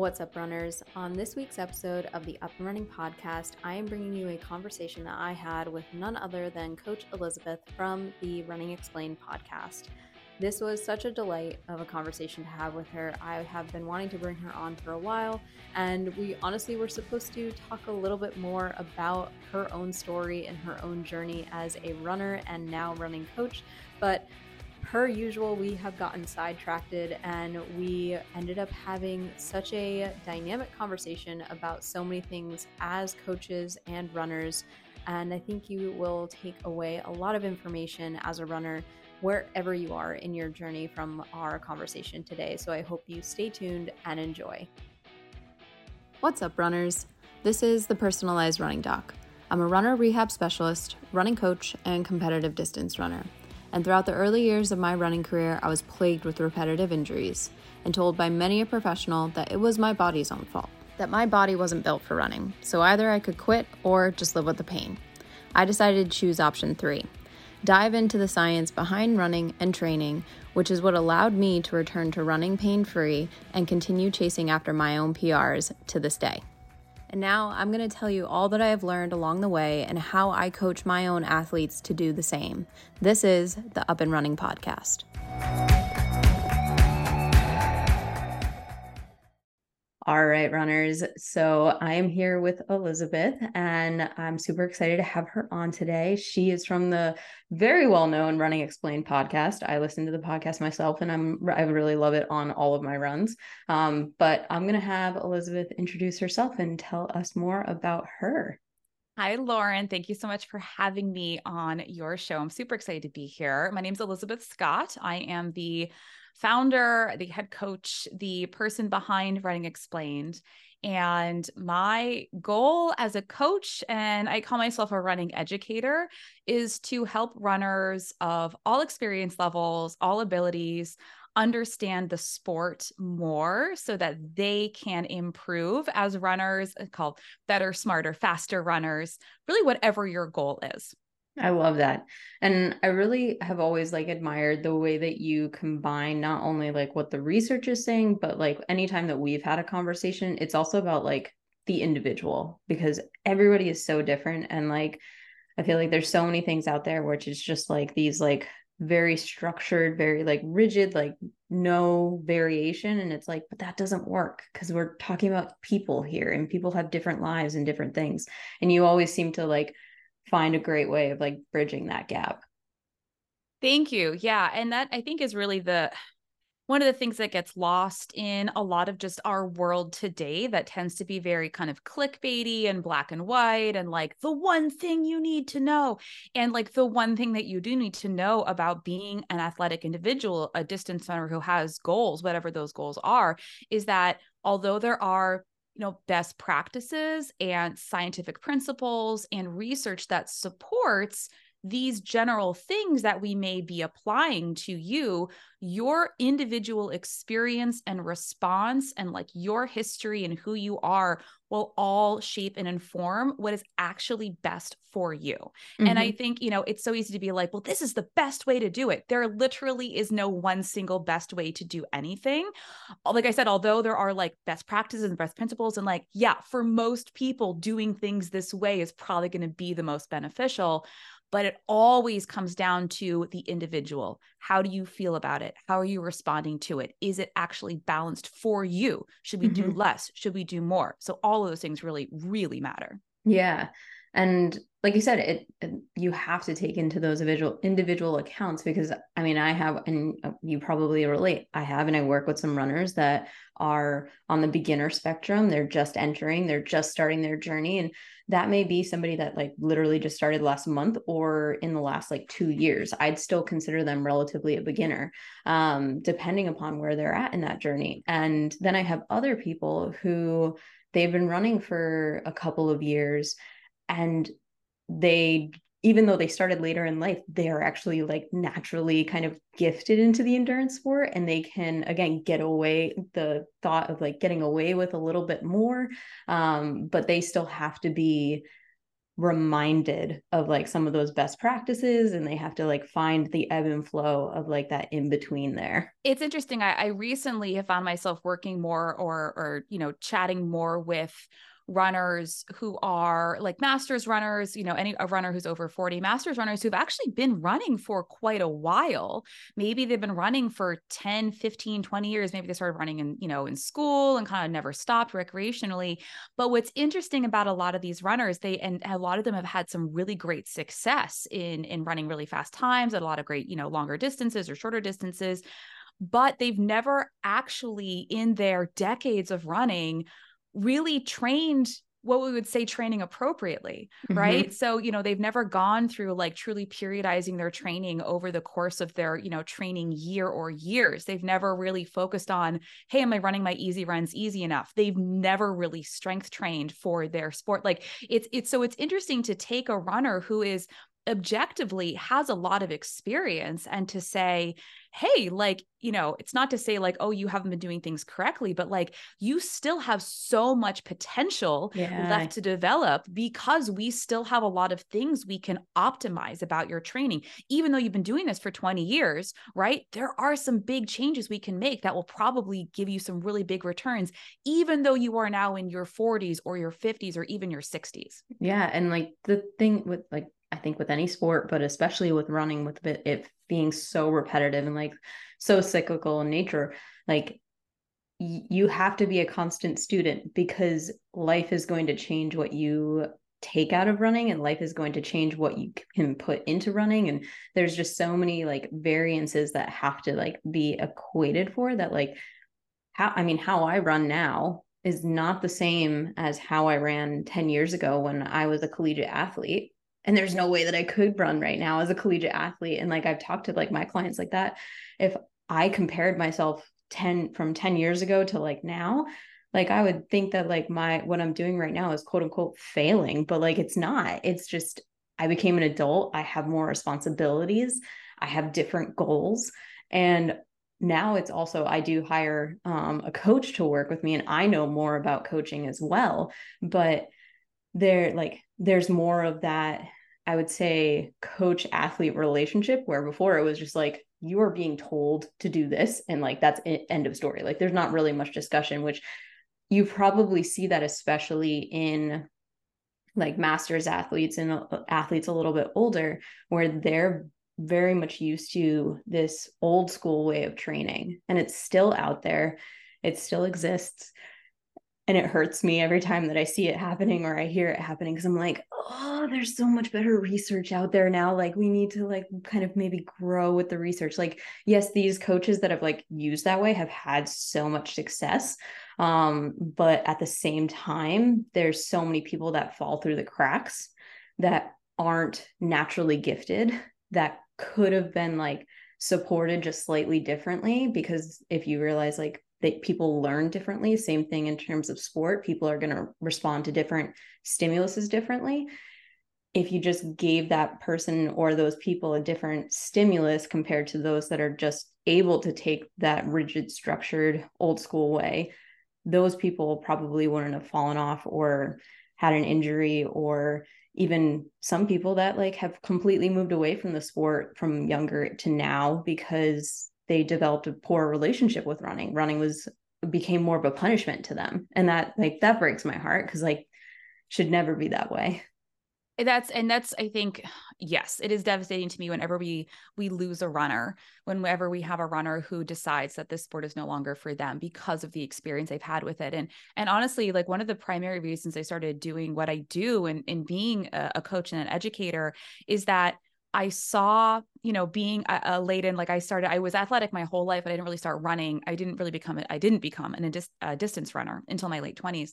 What's up, runners? On this week's episode of the Up and Running podcast, I am bringing you a conversation that I had with none other than Coach Elisabeth from the Running Explained podcast. This was such a delight of a conversation to have with her. I have been wanting to bring her on for a while, and we honestly were supposed to talk a little bit more about her own story and her own journey as a runner and now running coach. But per usual, we have gotten sidetracked and we ended up having such a dynamic conversation about so many things as coaches and runners. And I think you will take away a lot of information as a runner wherever you are in your journey from our conversation today. So I hope you stay tuned and enjoy. What's up, runners? This is the Personalized Running Doc. I'm a runner rehab specialist, running coach, and competitive distance runner and throughout the early years of my running career, I was plagued with repetitive injuries and told by many a professional that it was my body's own fault, that my body wasn't built for running, so either I could quit or just live with the pain. I decided to choose option three dive into the science behind running and training, which is what allowed me to return to running pain free and continue chasing after my own PRs to this day. And now I'm going to tell you all that I have learned along the way and how I coach my own athletes to do the same. This is the Up and Running Podcast. All right, runners. So I am here with Elisabeth, and I'm super excited to have her on today. She is from the very well known Running Explained podcast. I listen to the podcast myself, and I'm I really love it on all of my runs. Um, but I'm gonna have Elisabeth introduce herself and tell us more about her. Hi, Lauren. Thank you so much for having me on your show. I'm super excited to be here. My name is Elisabeth Scott. I am the founder, the head coach, the person behind Running Explained. And my goal as a coach, and I call myself a running educator, is to help runners of all experience levels, all abilities, understand the sport more so that they can improve as runners, uh, called better, smarter, faster runners, really, whatever your goal is. I love that. And I really have always like admired the way that you combine not only like what the research is saying, but like anytime that we've had a conversation, it's also about like the individual because everybody is so different. And like, I feel like there's so many things out there which is just like these like very structured, very like rigid, like no variation. And it's like, but that doesn't work because we're talking about people here and people have different lives and different things. And you always seem to like find a great way of like bridging that gap. Thank you. Yeah. And that I think is really the one of the things that gets lost in a lot of just our world today that tends to be very kind of clickbaity and black and white and like the one thing you need to know and like the one thing that you do need to know about being an athletic individual a distance runner who has goals whatever those goals are is that although there are you know best practices and scientific principles and research that supports these general things that we may be applying to you your individual experience and response and like your history and who you are will all shape and inform what is actually best for you. Mm-hmm. And I mm-hmm. think, you know, it's so easy to be like, well, this is the best way to do it. There literally is no one single best way to do anything. Like I said, although there are like best practices and best principles, and like, yeah, for most people, doing things this way is probably going to be the most beneficial but it always comes down to the individual. How do you feel about it? How are you responding to it? Is it actually balanced for you? Should we mm-hmm. do less? Should we do more? So all of those things really, really matter. Yeah. And like you said, it, it, you have to take into those individual individual accounts because I mean I have and uh, you probably relate. I have and I work with some runners that are on the beginner spectrum. They're just entering, they're just starting their journey, and that may be somebody that like literally just started last month or in the last like two years. I'd still consider them relatively a beginner, um, depending upon where they're at in that journey. And then I have other people who they've been running for a couple of years and they even though they started later in life they are actually like naturally kind of gifted into the endurance sport and they can again get away the thought of like getting away with a little bit more um, but they still have to be reminded of like some of those best practices and they have to like find the ebb and flow of like that in between there. It's interesting I, I recently have found myself working more or or you know chatting more with runners who are like masters runners, you know, any a runner who's over 40 masters runners who've actually been running for quite a while. Maybe they've been running for 10, 15, 20 years. Maybe they started running in, you know, in school and kind of never stopped recreationally. But what's interesting about a lot of these runners, they and a lot of them have had some really great success in in running really fast times at a lot of great, you know, longer distances or shorter distances but they've never actually in their decades of running really trained what we would say training appropriately, mm-hmm. right? So, you know, they've never gone through like truly periodizing their training over the course of their, you know, training year or years. They've never really focused on, hey, am I running my easy runs easy enough? They've never really strength trained for their sport. Like it's it's so it's interesting to take a runner who is objectively has a lot of experience and to say hey like you know it's not to say like oh you haven't been doing things correctly but like you still have so much potential yeah. left to develop because we still have a lot of things we can optimize about your training even though you've been doing this for 20 years right there are some big changes we can make that will probably give you some really big returns even though you are now in your 40s or your 50s or even your 60s yeah and like the thing with like I think with any sport, but especially with running, with it being so repetitive and like so cyclical in nature, like you have to be a constant student because life is going to change what you take out of running and life is going to change what you can put into running. And there's just so many like variances that have to like be equated for that like how i mean how i run now is not the same as how i ran 10 years ago when i was a collegiate athlete and there's no way that I could run right now as a collegiate athlete. And like I've talked to like my clients like that. If I compared myself 10 from 10 years ago to like now, like I would think that like my what I'm doing right now is quote unquote failing, but like it's not. It's just I became an adult. I have more responsibilities. I have different goals. And now it's also I do hire um, a coach to work with me and I know more about coaching as well. But there like there's more of that i would say coach athlete relationship where before it was just like you are being told to do this and like that's it, end of story. Like there's not really much discussion which you probably see that especially in like masters athletes and uh, athletes a little bit older where they're very much used to this old school way of training and it's still out there. It still exists and it hurts me every time that I see it happening or I hear it happening because I'm like, oh, there's so much better research out there now. Like we need to like kind of maybe grow with the research. Like, yes, these coaches that have like used that way have had so much success. Um, but at the same time, there's so many people that fall through the cracks that aren't naturally gifted that could have been like supported just slightly differently because if you realize like that people learn differently. Same thing in terms of sport. People are going to respond to different stimuluses differently. If you just gave that person or those people a different stimulus compared to those that are just able to take that rigid, structured, old school way, those people probably wouldn't have fallen off or had an injury or even some people that like have completely moved away from the sport from younger to now because they developed a poor relationship with running. Running was became more of a punishment to them. And that like that breaks my heart because like should never be that way. That's and that's I think yes, it is devastating to me whenever we we lose a runner, whenever we have a runner who decides that this sport is no longer for them because of the experience they've had with it. And and honestly, like one of the primary reasons I started doing what I do and in being a, a coach and an educator is that I saw, you know, being a, a laden, like I started, I was athletic my whole life, but I didn't really start running. I didn't really become, I didn't become an, a distance runner until my late 20s.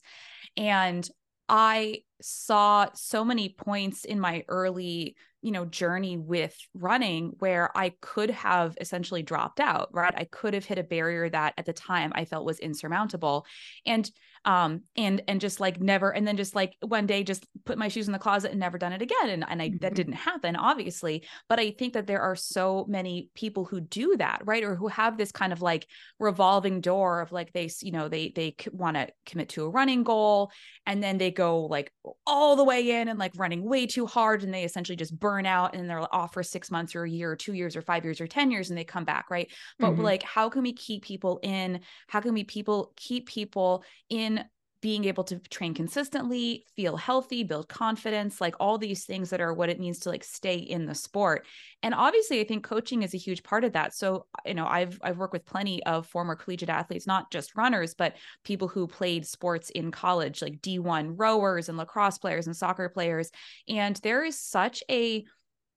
And I saw so many points in my early, you know, journey with running where I could have essentially dropped out, right? I could have hit a barrier that at the time I felt was insurmountable. And um and and just like never and then just like one day just put my shoes in the closet and never done it again and and I mm-hmm. that didn't happen obviously but I think that there are so many people who do that right or who have this kind of like revolving door of like they you know they they want to commit to a running goal and then they go like all the way in and like running way too hard and they essentially just burn out and they're off for six months or a year or two years or five years or 10 years and they come back. Right. But mm-hmm. like, how can we keep people in? How can we people keep people in being able to train consistently, feel healthy, build confidence, like all these things that are what it means to like stay in the sport. And obviously I think coaching is a huge part of that. So, you know, I've I've worked with plenty of former collegiate athletes, not just runners, but people who played sports in college, like D1 rowers and lacrosse players and soccer players, and there is such a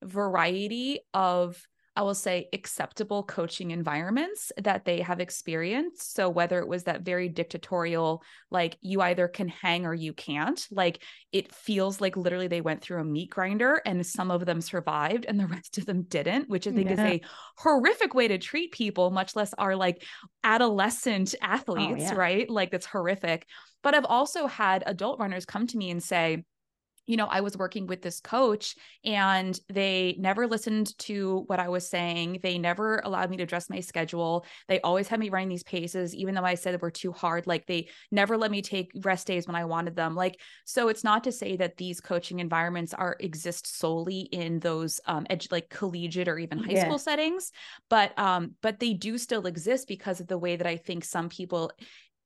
variety of I will say, acceptable coaching environments that they have experienced. So, whether it was that very dictatorial, like you either can hang or you can't, like it feels like literally they went through a meat grinder and some of them survived and the rest of them didn't, which I think yeah. is a horrific way to treat people, much less our like adolescent oh, athletes, oh, yeah. right? Like that's horrific. But I've also had adult runners come to me and say, you know, I was working with this coach and they never listened to what I was saying. They never allowed me to adjust my schedule. They always had me running these paces, even though I said they were too hard. Like they never let me take rest days when I wanted them. Like, so it's not to say that these coaching environments are exist solely in those um edge like collegiate or even high yeah. school settings, but um, but they do still exist because of the way that I think some people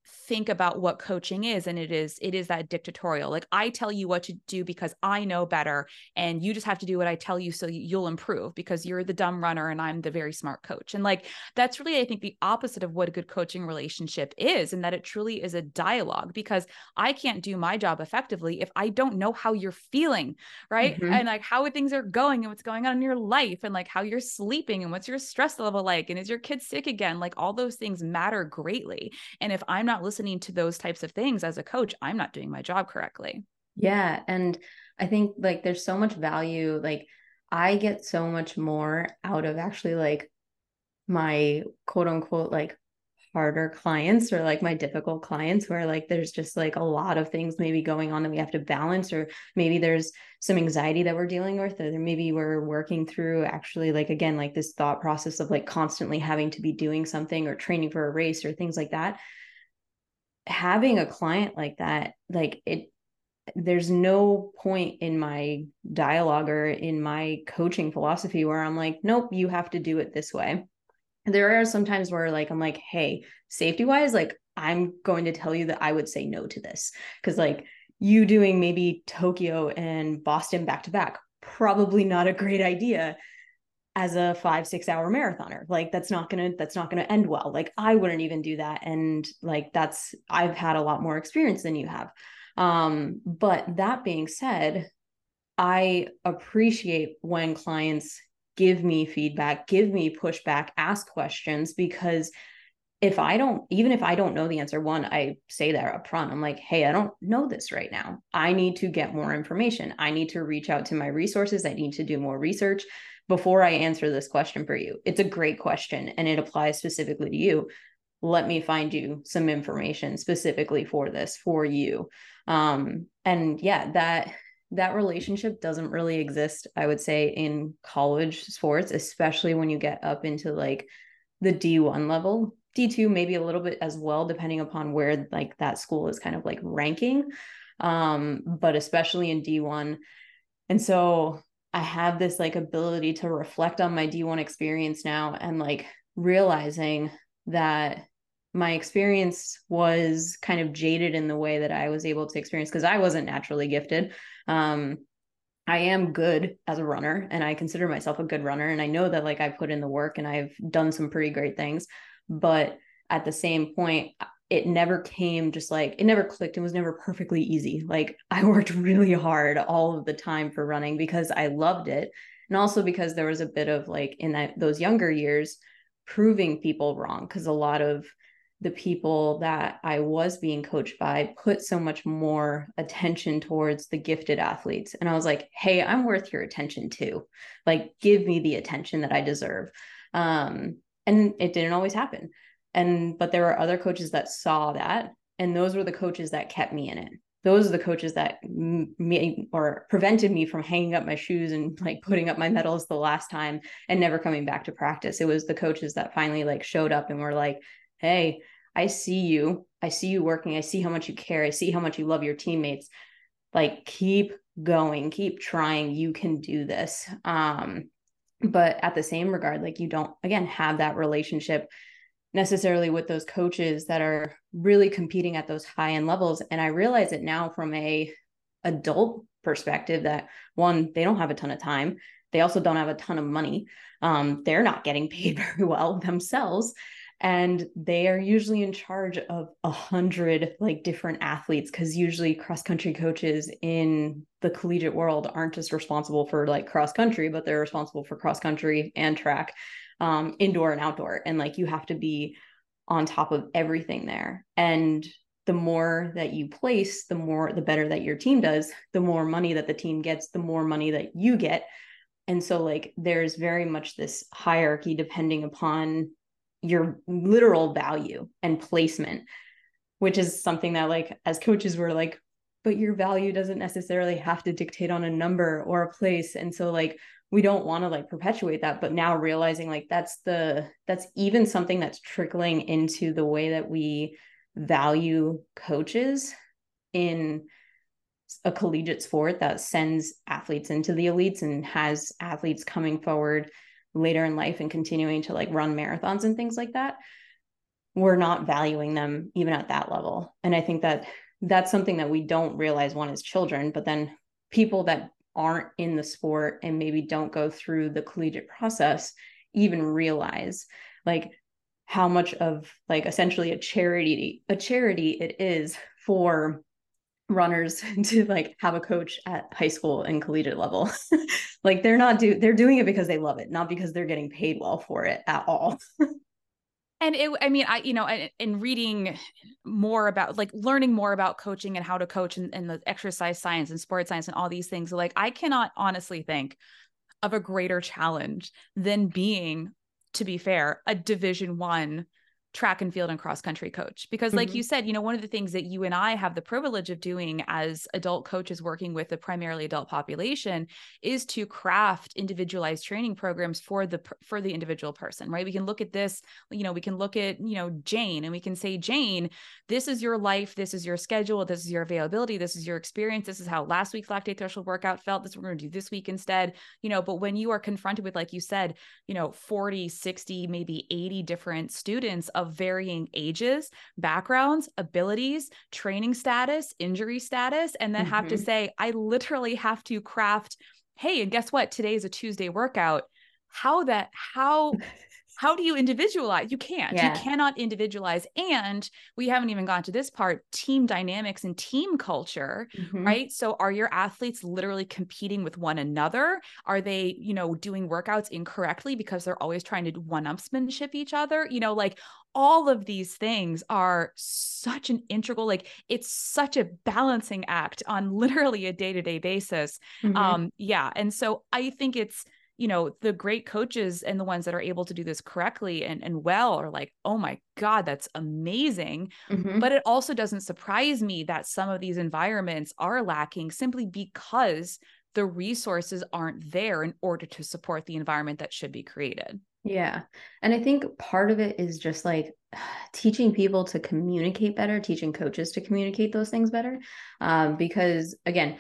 think about what coaching is and it is it is that dictatorial. Like i tell you what to do because i know better and you just have to do what i tell you so you'll improve because you're the dumb runner and i'm the very smart coach. And like that's really i think the opposite of what a good coaching relationship is and that it truly is a dialogue because i can't do my job effectively if i don't know how you're feeling right? Mm-hmm. and like how things are going and what's going on in your life and like how you're sleeping and what's your stress level like and is your kid sick again? Like all those things matter greatly. And if i'm not listening listening to those types of things as a coach, I'm not doing my job correctly. Yeah. And I think like there's so much value. Like I get so much more out of actually like my quote unquote like harder clients or like my difficult clients where like there's just like a lot of things maybe going on that we have to balance or maybe there's some anxiety that we're dealing with or maybe we're working through actually like again like this thought process of like constantly having to be doing something or training for a race or things like that having a client like that like it there's no point in my dialogue or in my coaching philosophy where I'm like, nope, you have to do it this way. There are some times where like I'm like, hey, safety wise, like I'm going to tell you that I would say no to this. Cause like you doing maybe Tokyo and Boston back to back, probably not a great idea as a five six hour marathoner. Like that's not gonna that's not gonna end well. Like i wouldn't even do that. And like that's i've had a lot more experience than you have. Um but that being said i appreciate when clients give me feedback give me pushback ask questions because if i don't even if i don't know the answer one i say that up front i'm like hey i don't know this right now. I need to get more information. I need to reach out to my resources. I need to do more research before I answer this question for you. It's a great question and it applies specifically to you. Let me find you some information specifically for this for you. Um, and yeah, that that relationship doesn't really exist, I would say, in college sports, especially when you get up into like the D1 level. D2 maybe a little bit as well, depending upon where like that school is kind of like ranking. Um, but especially in D1. And so I have this like ability to reflect on my D1 experience now and like realizing that my experience was kind of jaded in the way that I was able to experience because I wasn't naturally gifted. Um, I am good as a runner and I consider myself a good runner. And I know that like I put in the work and I've done some pretty great things. But at the same point, it never came just like it never clicked. It was never perfectly easy. Like I worked really hard all of the time for running because I loved it. And also because there was a bit of like in that those younger years proving people wrong because a lot of the people that I was being coached by put so much more attention towards the gifted athletes. And I was like, hey, I'm worth your attention too. Like, give me the attention that I deserve. Um, and it didn't always happen and but there were other coaches that saw that and those were the coaches that kept me in it. Those are the coaches that made or prevented me from hanging up my shoes and like putting up my medals the last time and never coming back to practice. It was the coaches that finally like showed up and were like hey i see you. I see you working. I see how much you care. I see how much you love your teammates. Like keep going. Keep trying. You can do this. Um but at the same regard like you don't again have that relationship necessarily with those coaches that are really competing at those high end levels. And i realize it now from a adult perspective that one they don't have a ton of time. They also don't have a ton of money. Um, they're not getting paid very well themselves. And they are usually in charge of a hundred like different athletes because usually cross country coaches in the collegiate world aren't just responsible for like cross country but they're responsible for cross country and track um, indoor and outdoor and like you have to be on top of everything there. And the more that you place the more the better that your team does the more money that the team gets the more money that you get. And so like there's very much this hierarchy depending upon your literal value and placement which is something that like as coaches we're like but your value doesn't necessarily have to dictate on a number or a place. And so like we don't want to like perpetuate that but now realizing like that's the that's even something that's trickling into the way that we value coaches in a collegiate sport that sends athletes into the elites and has athletes coming forward later in life and continuing to like run marathons and things like that. We're not valuing them even at that level. And i think that that's something that we don't realize one as children but then people that aren't in the sport and maybe don't go through the collegiate process even realize like how much of like essentially a charity a charity it is for runners to like have a coach at high school and collegiate level. Like they're not do they're doing it because they love it not because they're getting paid well for it at all and it i mean i you know in reading more about like learning more about coaching and how to coach and, and the exercise science and sports science and all these things like i cannot honestly think of a greater challenge than being to be fair a division one track and field and cross country coach. Because like mm-hmm. you said you know one of the things that you and I have the privilege of doing as adult coaches working with a primarily adult population is to craft individualized training programs for the for the individual person right? We can look at this you know we can look at you know Jane and we can say Jane this is your life this is your schedule this is your availability this is your experience this is how last week's lactate threshold workout felt this is what we're going to do this week instead. You know but when you are confronted with like you said you know 40 60 maybe 80 different students of of varying ages, backgrounds, abilities, training status, injury status, and then mm-hmm. have to mm-hmm. say, I literally have to craft, hey, and guess what? Today is a Tuesday workout. How that, how how do you individualize? You can't. Yeah. You cannot individualize. And we haven't even gone to this part team dynamics and team culture, mm-hmm. right? So are your athletes literally competing with one another? Are they, you know, doing workouts incorrectly because they're always trying to one upsmanship each other? You know, like all of these things are such an integral like it's such a balancing act on literally a day-to-day basis mm-hmm. um yeah and so i think it's you know the great coaches and the ones that are able to do this correctly and, and well are like oh my god that's amazing. Mm-hmm. but it also doesn't surprise me that some of these environments are lacking simply because the resources aren't there in order to support the environment that should be created. Yeah. And i think part of it is just like teaching people to communicate better teaching coaches to communicate those things better um, because again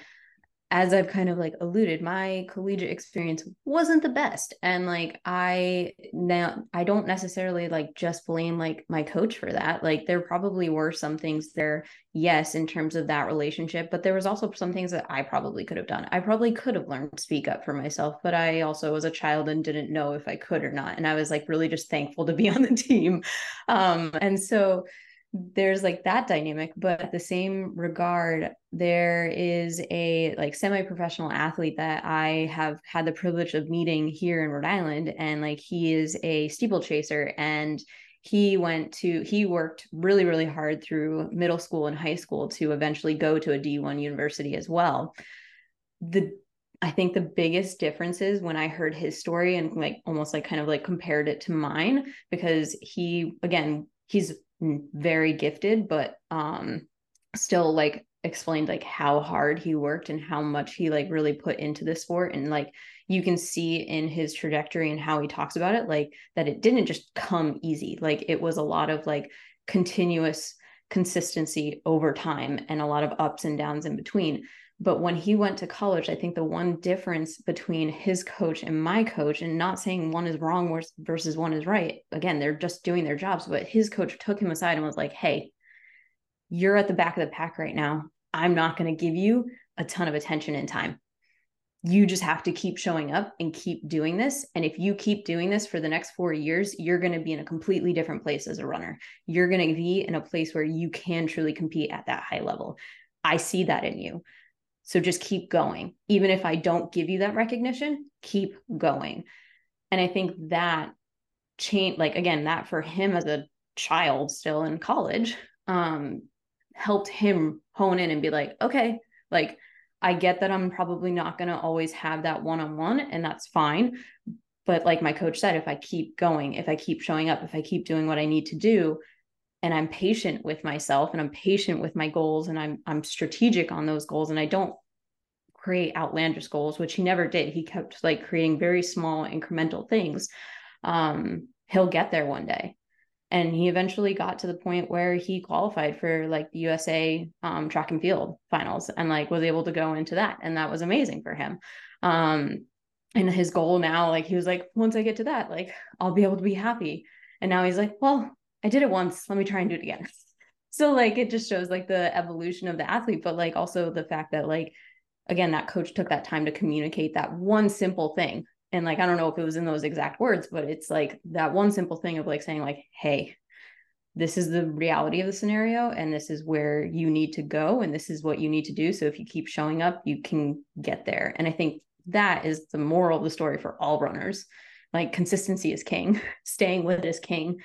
as I've kind of like alluded, my collegiate experience wasn't the best. And like I now I don't necessarily like just blame like my coach for that. Like there probably were some things there, yes, in terms of that relationship, but there was also some things that I probably could have done. I probably could have learned to speak up for myself, but I also was a child and didn't know if I could or not. And I was like really just thankful to be on the team. Um and so there's like that dynamic but at the same regard there is a like semi-professional athlete that i have had the privilege of meeting here in rhode island and like he is a steeplechaser and he went to he worked really really hard through middle school and high school to eventually go to a d1 university as well. The I think the biggest difference is when I heard his story and like almost like kind of like compared it to mine because he again he's very gifted, but um still like explained like how hard he worked and how much he like really put into the sport. And like you can see in his trajectory and how he talks about it like that it didn't just come easy. Like it was a lot of like continuous consistency over time and a lot of ups and downs in between But when he went to college, I think the one difference between his coach and my coach, and not saying one is wrong versus one is right, again, they're just doing their jobs, but his coach took him aside and was like, hey, you're at the back of the pack right now. I'm not going to give you a ton of attention and time. You just have to keep showing up and keep doing this. And if you keep doing this for the next four years, you're going to be in a completely different place as a runner. You're going to be in a place where you can truly compete at that high level. I see that in you. So just keep going. Even if I don't give you that recognition, keep going. And I think that change, like again, that for him as a child still in college, um, helped him hone in and be like, okay, like I get that I'm probably not going to always have that one on one, and that's fine. But like my coach said, if I keep going, if I keep showing up, if I keep doing what I need to do, and I'm patient with myself and I'm patient with my goals and I'm I'm strategic on those goals and I don't create outlandish goals, which he never did. He kept like creating very small incremental things. Um, he'll get there one day. And he eventually got to the point where he qualified for like the USA um, track and field finals and like was able to go into that. And that was amazing for him. Um, and his goal now, like he was like, once I get to that, like I'll be able to be happy. And now he's like, well, I did it once. Let me try and do it again. So like it just shows like the evolution of the athlete, but like also the fact that like again that coach took that time to communicate that one simple thing. And like I don't know if it was in those exact words, but it's like that one simple thing of like saying like, "Hey, this is the reality of the scenario and this is where you need to go and this is what you need to do so if you keep showing up you can get there and i think that is the moral of the story for all runners like consistency is king staying with it is king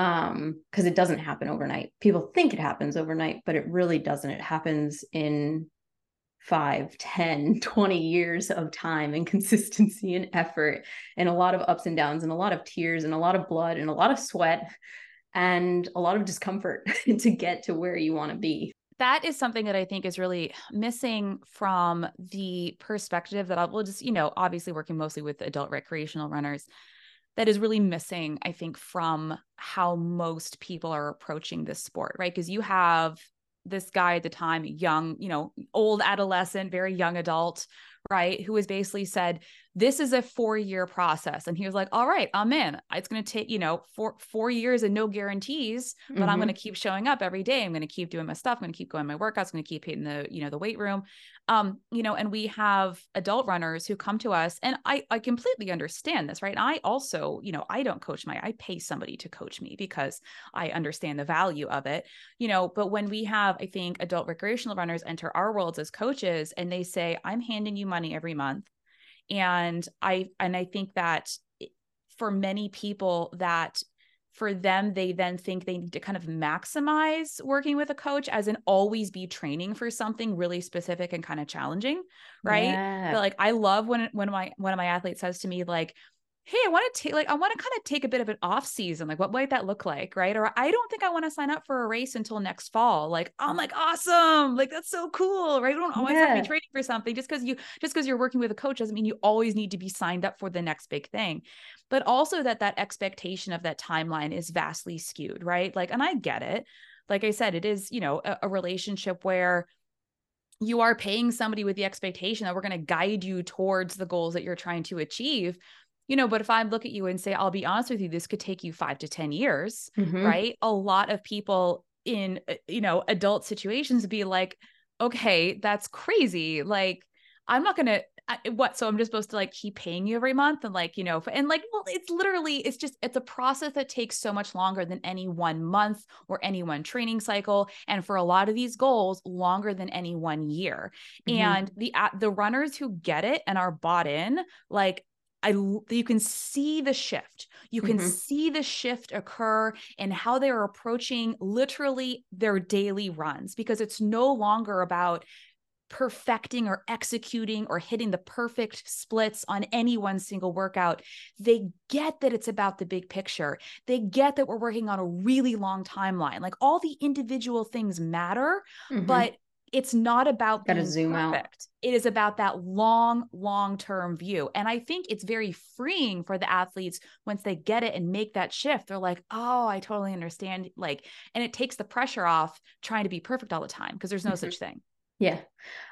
um because it doesn't happen overnight. People think it happens overnight but it really doesn't. It happens in 5 10 20 years of time and consistency and effort and a lot of ups and downs and a lot of tears and a lot of blood and a lot of sweat and a lot of discomfort to get to where you want to be. That is something that I think is really missing from the perspective that I will just, you know, obviously working mostly with adult recreational runners that is really missing, I think, from how most people are approaching this sport, right? Because you have this guy at the time, young, you know, old adolescent, very young adult, right? Who has basically said, this is a four year process. And he was like, all right, I'm in. It's going to take, you know, four, four years and no guarantees, but mm-hmm. I'm going to keep showing up every day. I'm going to keep doing my stuff. I'm going to keep going my workouts. I'm going to keep hitting the, you know, the weight room. Um, you know, and we have adult runners who come to us and I, I completely understand this, right? I also, you know, I don't coach my, I pay somebody to coach me because I understand the value of it, you know, but when we have, I think adult recreational runners enter our worlds as coaches and they say, I'm handing you money every month and i and i think that for many people that for them they then think they need to kind of maximize working with a coach as in always be training for something really specific and kind of challenging right yeah. but like i love when when my one of my athletes says to me like hey, I want to take like I want to kind of take a bit of an off season. Like, what might that look like? Right. Or I don't think I want to sign up for a race until next fall. Like, I'm like, awesome. Like, that's so cool. Right. We don't always yeah. have to be training for something. Just because you just because you're working with a coach doesn't mean you always need to be signed up for the next big thing. But also that that expectation of that timeline is vastly skewed, right? Like, and I get it. Like I said, it is, you know, a, a relationship where you are paying somebody with the expectation that we're going to guide you towards the goals that you're trying to achieve you know but if i look at you and say i'll be honest with you this could take you 5 to 10 years mm-hmm. right a lot of people in uh, you know adult situations be like okay that's crazy like i'm not going to what so i'm just supposed to like keep paying you every month and like you know and like well it's literally it's just it's a process that takes so much longer than any one month or any one training cycle and for a lot of these goals longer than any one year mm-hmm. and the the runners who get it and are bought in like I you can see the shift. You can mm-hmm. see the shift occur in how they're approaching literally their daily runs because it's no longer about perfecting or executing or hitting the perfect splits on any one single workout. They get that it's about the big picture. They get that we're working on a really long timeline. Like all the individual things matter, mm-hmm. but it's not about Gotta zoom perfect. out. It is about that long, long term view. And I think it's very freeing for the athletes once they get it and make that shift. They're like, oh, I totally understand. Like, and it takes the pressure off trying to be perfect all the time because there's no mm-hmm. such thing. Yeah.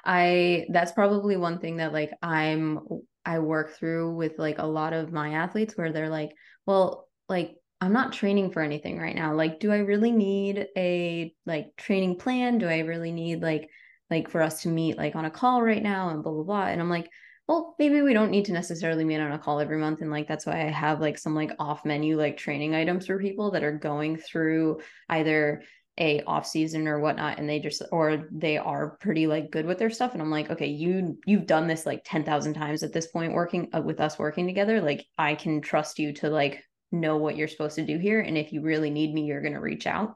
I that's probably one thing that like I'm I work through with like a lot of my athletes where they're like, well, like I'm not training for anything right now. Like, do I really need a like training plan? Do I really need like like for us to meet like on a call right now and blah blah blah? And I'm like, well, maybe we don't need to necessarily meet on a call every month. And like that's why I have like some like off menu like training items for people that are going through either a off season or whatnot and they just or they are pretty like good with their stuff and i'm like okay you you've done this like 10,000 times at this point working uh, with us working together like i can trust you to like know what you're supposed to do here and if you really need me you're going to reach out.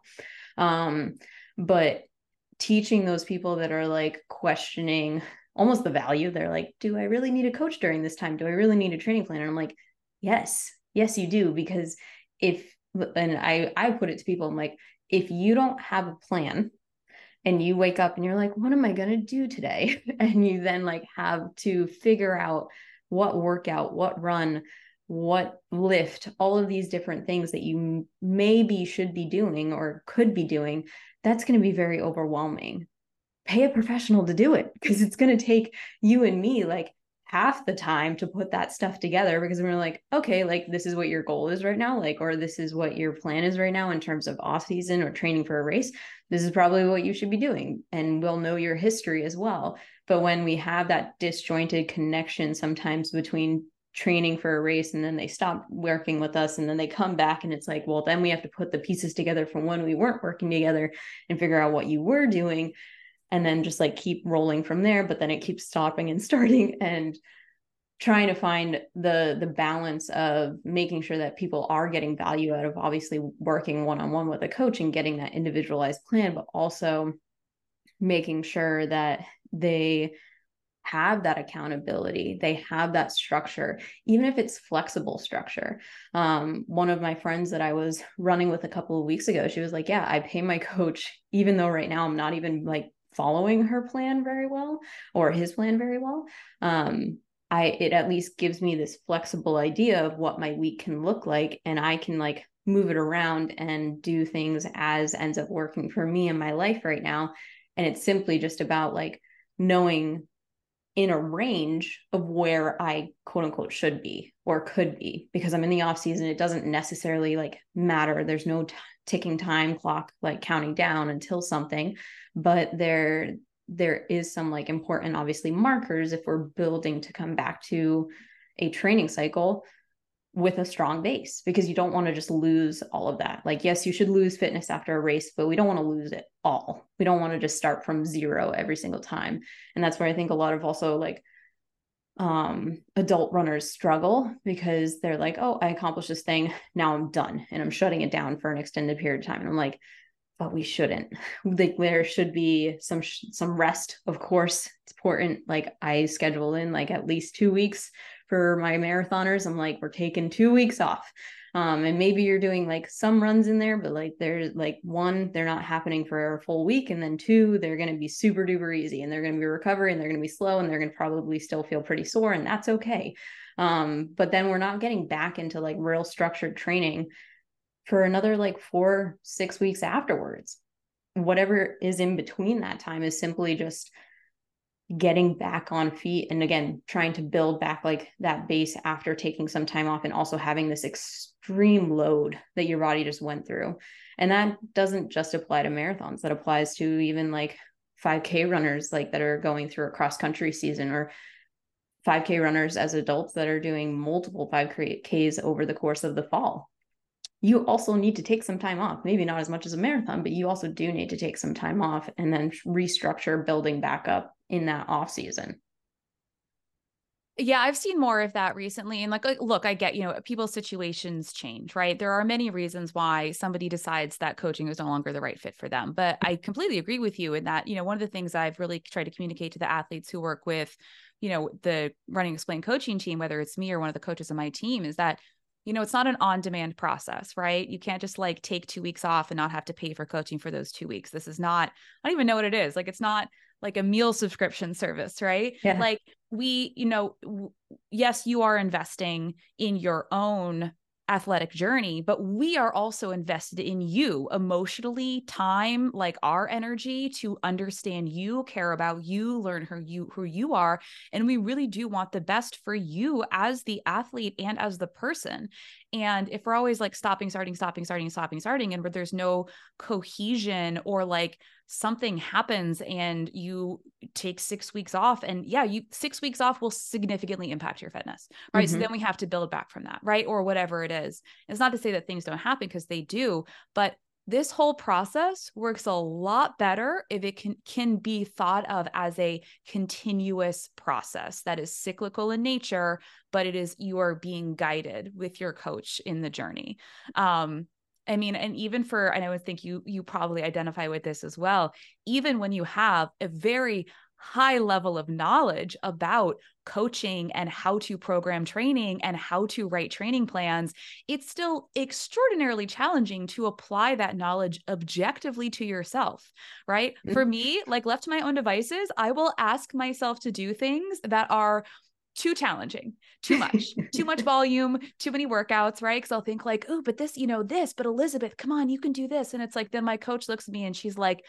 Um but teaching those people that are like questioning almost the value they're like do i really need a coach during this time? Do i really need a training plan and i'm like yes. Yes you do because if and i i put it to people i'm like if you don't have a plan and you wake up and you're like what am i going to do today and you then like have to figure out what workout what run what lift all of these different things that you maybe should be doing or could be doing that's going to be very overwhelming. Pay a professional to do it because it's going to take you and me like half the time to put that stuff together because we're like okay like this is what your goal is right now like or this is what your plan is right now in terms of off season or training for a race. This is probably what you should be doing. And we'll know your history as well. But when we have that disjointed connection sometimes between training for a race and then they stop working with us and then they come back and it's like well then we have to put the pieces together from when we weren't working together and figure out what you were doing and then just like keep rolling from there but then it keeps stopping and starting and trying to find the the balance of making sure that people are getting value out of obviously working one-on-one with a coach and getting that individualized plan but also making sure that they have that accountability. They have that structure even if it's flexible structure. Um, one of my friends that i was running with a couple of weeks ago she was like yeah i pay my coach even though right now i'm not even like following her plan very well or his plan very well. Um, i it at least gives me this flexible idea of what my week can look like and i can like move it around and do things as ends up working for me in my life right now. And it's simply just about like knowing in a range of where I quote unquote should be or could be because I'm in the off season. It doesn't necessarily like matter. There's no t- ticking time clock like counting down until something, but there there is some like important obviously markers if we're building to come back to a training cycle with a strong base because you don't want to just lose all of that. Like, yes, you should lose fitness after a race, but we don't want to lose it all. We don't want to just start from zero every single time. And that's where I think a lot of also like um adult runners struggle because they're like, oh, I accomplished this thing. Now I'm done and I'm shutting it down for an extended period of time. And I'm like, but we shouldn't. Like there should be some some rest, of course. It's important. Like I schedule in like at least two weeks for my marathoners, I'm like, we're taking two weeks off. Um, and maybe you're doing like some runs in there, but like there's like one, they're not happening for a full week. And then two, they're going to be super duper easy and they're going to be recovery and they're going to be slow and they're going to probably still feel pretty sore. And that's okay. Um, but then we're not getting back into like real structured training for another like four, six weeks afterwards. Whatever is in between that time is simply just getting back on feet and again trying to build back like that base after taking some time off and also having this extreme load that your body just went through. And that doesn't just apply to marathons. That applies to even like 5k runners like that are going through a cross country season or 5k runners as adults that are doing multiple 5ks over the course of the fall you also need to take some time off maybe not as much as a marathon but you also do need to take some time off and then restructure building back up in that off season. Yeah, I've seen more of that recently. And like, look, I get, you know, people's situations change, right? There are many reasons why somebody decides that coaching is no longer the right fit for them. But I completely agree with you in that, you know, one of the things I've really tried to communicate to the athletes who work with, you know, the running explain coaching team, whether it's me or one of the coaches on my team, is that you know, it's not an on demand process, right? You can't just like take two weeks off and not have to pay for coaching for those two weeks. This is not, I don't even know what it is. Like, it's not like a meal subscription service, right? Yeah. Like we, you know, w- yes, you are investing in your own athletic journey, but we are also invested in you emotionally, time, like our energy to understand you, care about you, learn who you who you are, and we really do want the best for you as the athlete and as the person. And if we're always like stopping, starting, stopping, starting, stopping, starting, and where there's no cohesion or like something happens and you take six weeks off, and yeah, you six weeks off will significantly impact your fitness, right? Mm-hmm. So then we have to build back from that, right? Or whatever it is. It's not to say that things don't happen because they do, but this whole process works a lot better if it can can be thought of as a continuous process that is cyclical in nature but it is you are being guided with your coach in the journey um I mean, and even for, and I would think you you probably identify with this as well. Even when you have a very high level of knowledge about coaching and how to program training and how to write training plans, it's still extraordinarily challenging to apply that knowledge objectively to yourself, right? Mm-hmm. For me, like left to my own devices, I will ask myself to do things that are too challenging, too much, too much volume, too many workouts, right? Because I'll think like, oh, but this, you know, this, but Elisabeth, come on, you can do this. And it's like, then my coach looks at me and she's like,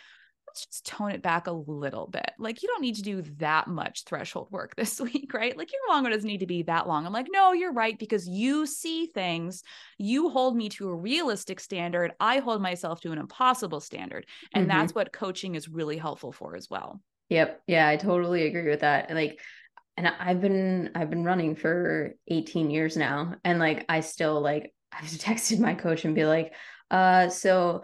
let's just tone it back a little bit. Like, you don't need to do that much threshold work this week, right? Like, your long doesn't need to be that long. I'm like, no, you're right, because you see things, you hold me to a realistic standard. I hold myself to an impossible standard. And mm-hmm. that's what coaching is really helpful for as well. Yep. Yeah, I totally agree with that. And like, and I've been I've been running for 18 years now and like I still like I've texted my coach and be like uh so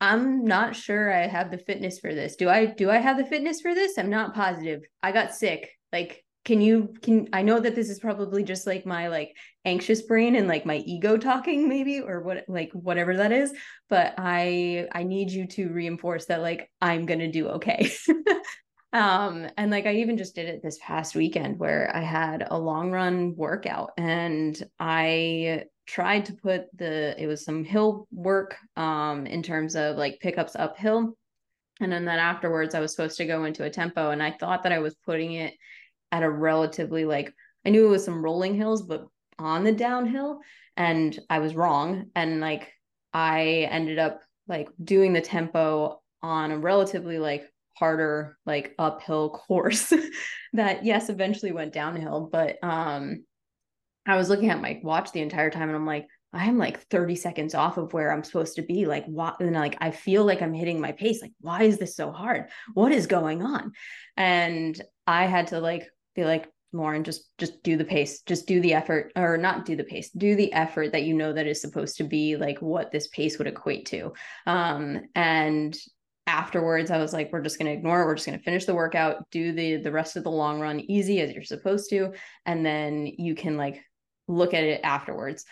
I'm not sure I have the fitness for this. Do I do I have the fitness for this? I'm not positive. I got sick. Like can you can I know that this is probably just like my like anxious brain and like my ego talking maybe or what like whatever that is, but I I need you to reinforce that like I'm going to do okay. um and like I even just did it this past weekend where I had a long run workout and I tried to put the it was some hill work um in terms of like pickups uphill. And then then afterwards i was supposed to go into a tempo and i thought that i was putting it at a relatively like i knew it was some rolling hills but on the downhill and i was wrong. And like i ended up like doing the tempo on a relatively like harder like uphill course that yes eventually went downhill but um I was looking at my watch the entire time and I'm like, I'm like 30 seconds off of where I'm supposed to be. Like, what? And like, I feel like I'm hitting my pace. Like, why is this so hard? What is going on? And I had to like be like, Lauren, just just do the pace, just do the effort, or not do the pace, do the effort that you know that is supposed to be like what this pace would equate to. Um, and afterwards, I was like, we're just gonna ignore it. We're just gonna finish the workout, do the the rest of the long run easy as you're supposed to, and then you can like look at it afterwards.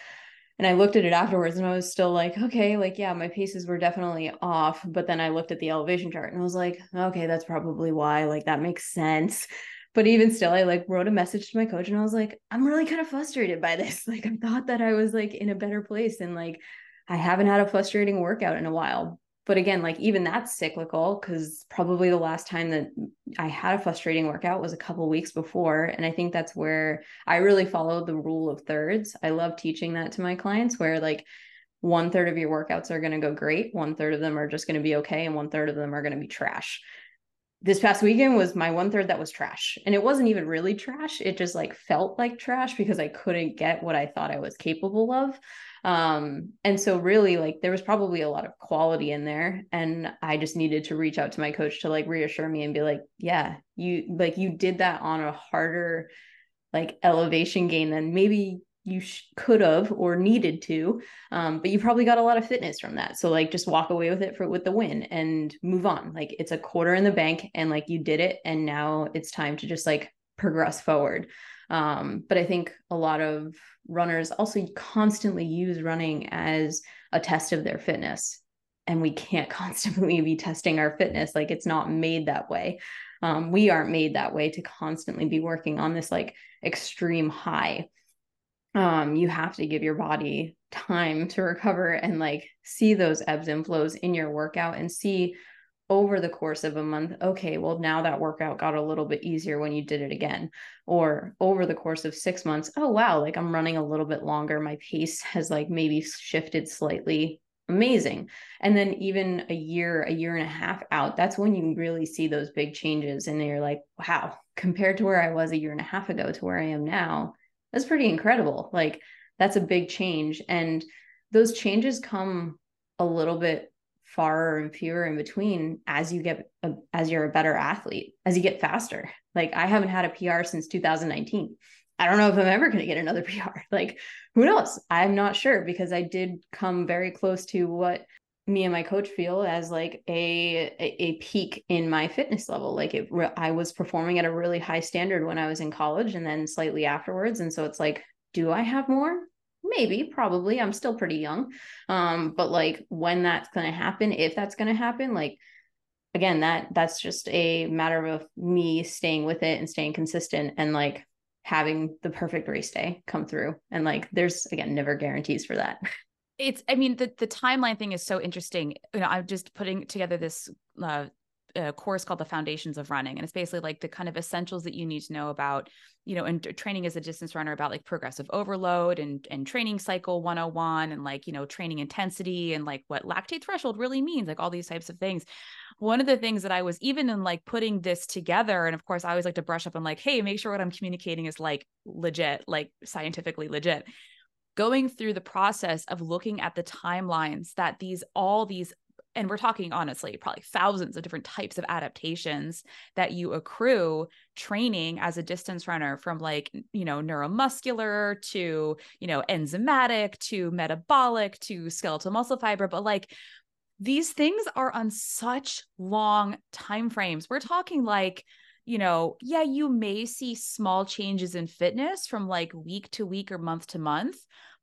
And I looked at it afterwards and I was still like, okay, like, yeah, my paces were definitely off. But then I looked at the elevation chart and I was like, okay, that's probably why. Like, that makes sense. But even still, I like wrote a message to my coach and I was like, I'm really kind of frustrated by this. Like, I thought that I was like in a better place and like, I haven't had a frustrating workout in a while but again like even that's cyclical because probably the last time that i had a frustrating workout was a couple weeks before and i think that's where i really followed the rule of thirds. I love teaching that to my clients where like one third of your workouts are going to go great one third of them are just going to be okay and one third of them are going to be trash. This past weekend was my one third that was trash and it wasn't even really trash it just like felt like trash because i couldn't get what i thought i was capable of um and so really like there was probably a lot of quality in there and i just needed to reach out to my coach to like reassure me and be like yeah you like you did that on a harder like elevation gain than maybe you sh- could have or needed to um, but you probably got a lot of fitness from that. So like just walk away with it for with the win and move on. Like it's a quarter in the bank and like you did it and now it's time to just like progress forward um, but i think a lot of runners also constantly use running as a test of their fitness and we can't constantly be testing our fitness like it's not made that way. Um, we aren't made that way to constantly be working on this like extreme high. Um, you have to give your body time to recover and like see those ebbs and flows in your workout and see over the course of a month, okay, well, now that workout got a little bit easier when you did it again. Or over the course of six months, oh, wow, like I'm running a little bit longer. My pace has like maybe shifted slightly. Amazing. And then even a year, a year and a half out, that's when you really see those big changes. And you're like, wow, compared to where I was a year and a half ago to where I am now, that's pretty incredible. Like, that's a big change. And those changes come a little bit far and fewer in between as you get a, as you're a better athlete as you get faster. Like i haven't had a pr since 2019 i don't know if i'm ever going to get another pr like who knows? I'm not sure because i did come very close to what me and my coach feel as like a a, peak in my fitness level. Like it i was performing at a really high standard when i was in college and then slightly afterwards. And so it's like do i have more maybe probably i'm still pretty young um but like when that's going to happen if that's going to happen like again that that's just a matter of me staying with it and staying consistent and like having the perfect race day come through. And like there's again never guarantees for that. It's i mean the the timeline thing is so interesting. You know i'm just putting together this uh, a course called the foundations of running and it's basically like the kind of essentials that you need to know about you know and uh, training as a distance runner about like progressive overload and and training cycle 101 and like you know training intensity and like what lactate threshold really means like all these types of things. One of the things that i was even in like putting this together and of course i always like to brush up on like hey make sure what i'm communicating is like legit like scientifically legit. Going through the process of looking at the timelines that these all these and we're talking honestly probably thousands of different types of adaptations that you accrue training as a distance runner from like you know neuromuscular to you know enzymatic to metabolic to skeletal muscle fiber. But like these things are on such long time frames we're talking like you know yeah you may see small changes in fitness from like week to week or month to month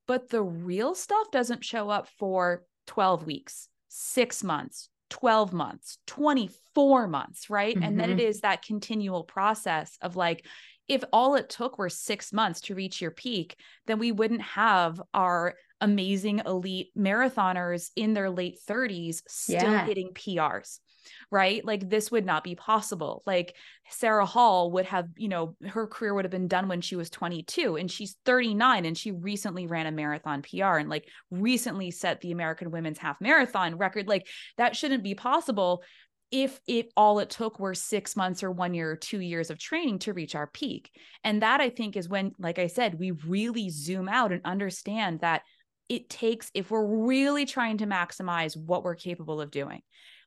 but the real stuff doesn't show up for 12 weeks six months, 12 months, 24 months, right? Mm-hmm. And then it mm-hmm. that continual process of like, if all it took were six months to reach your peak, then we wouldn't have our amazing elite marathoners in their late 30s still yeah. hitting PRs right? Like this would not be possible. Like Sara Hall would have, you know, her career would have been done when she was 22 and she's 39 and she recently ran a marathon PR and like recently set the American women's half marathon record. Like that shouldn't be possible if it all it took were six months or one year or two years of training to reach our peak. And that I think is when, like I said, we really zoom out and understand that it takes, if we're really trying to maximize what we're capable of doing,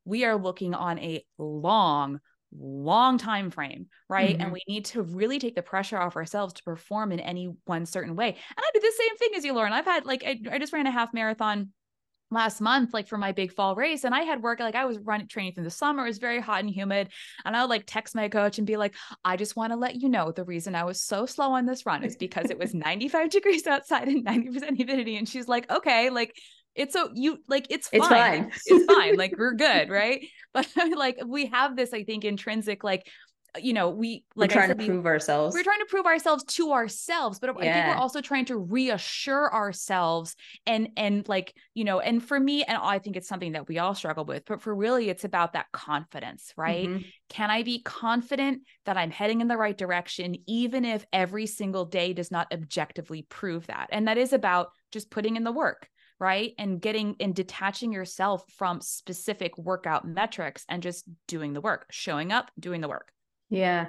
we are looking on a long long time frame right? Mm-hmm. and we need to really take the pressure off ourselves to perform in any one certain way. And i do the same thing as you lauren. I've had like I, I just ran a half marathon last month like for my big fall race and i had work like i was running training through the summer. It was very hot and humid and i would like text my coach and be like i just want to let you know the reason i was so slow on this run is because it was 95 degrees outside and 90% humidity. And she's like okay like it's so you like it's fine. It's fine. it's fine. Like we're good, right? But like we have this, I think, intrinsic like you know, we like we're trying said, to prove we, ourselves. We're trying to prove ourselves to ourselves, but yeah. I think we're also trying to reassure ourselves and and like, you know, and for me, and I think it's something that we all struggle with, but for really it's about that confidence, right? Mm-hmm. Can I be confident that I'm heading in the right direction, even if every single day does not objectively prove that? And that is about just putting in the work right? And getting and detaching yourself from specific workout metrics and just doing the work, showing up, doing the work. Yeah.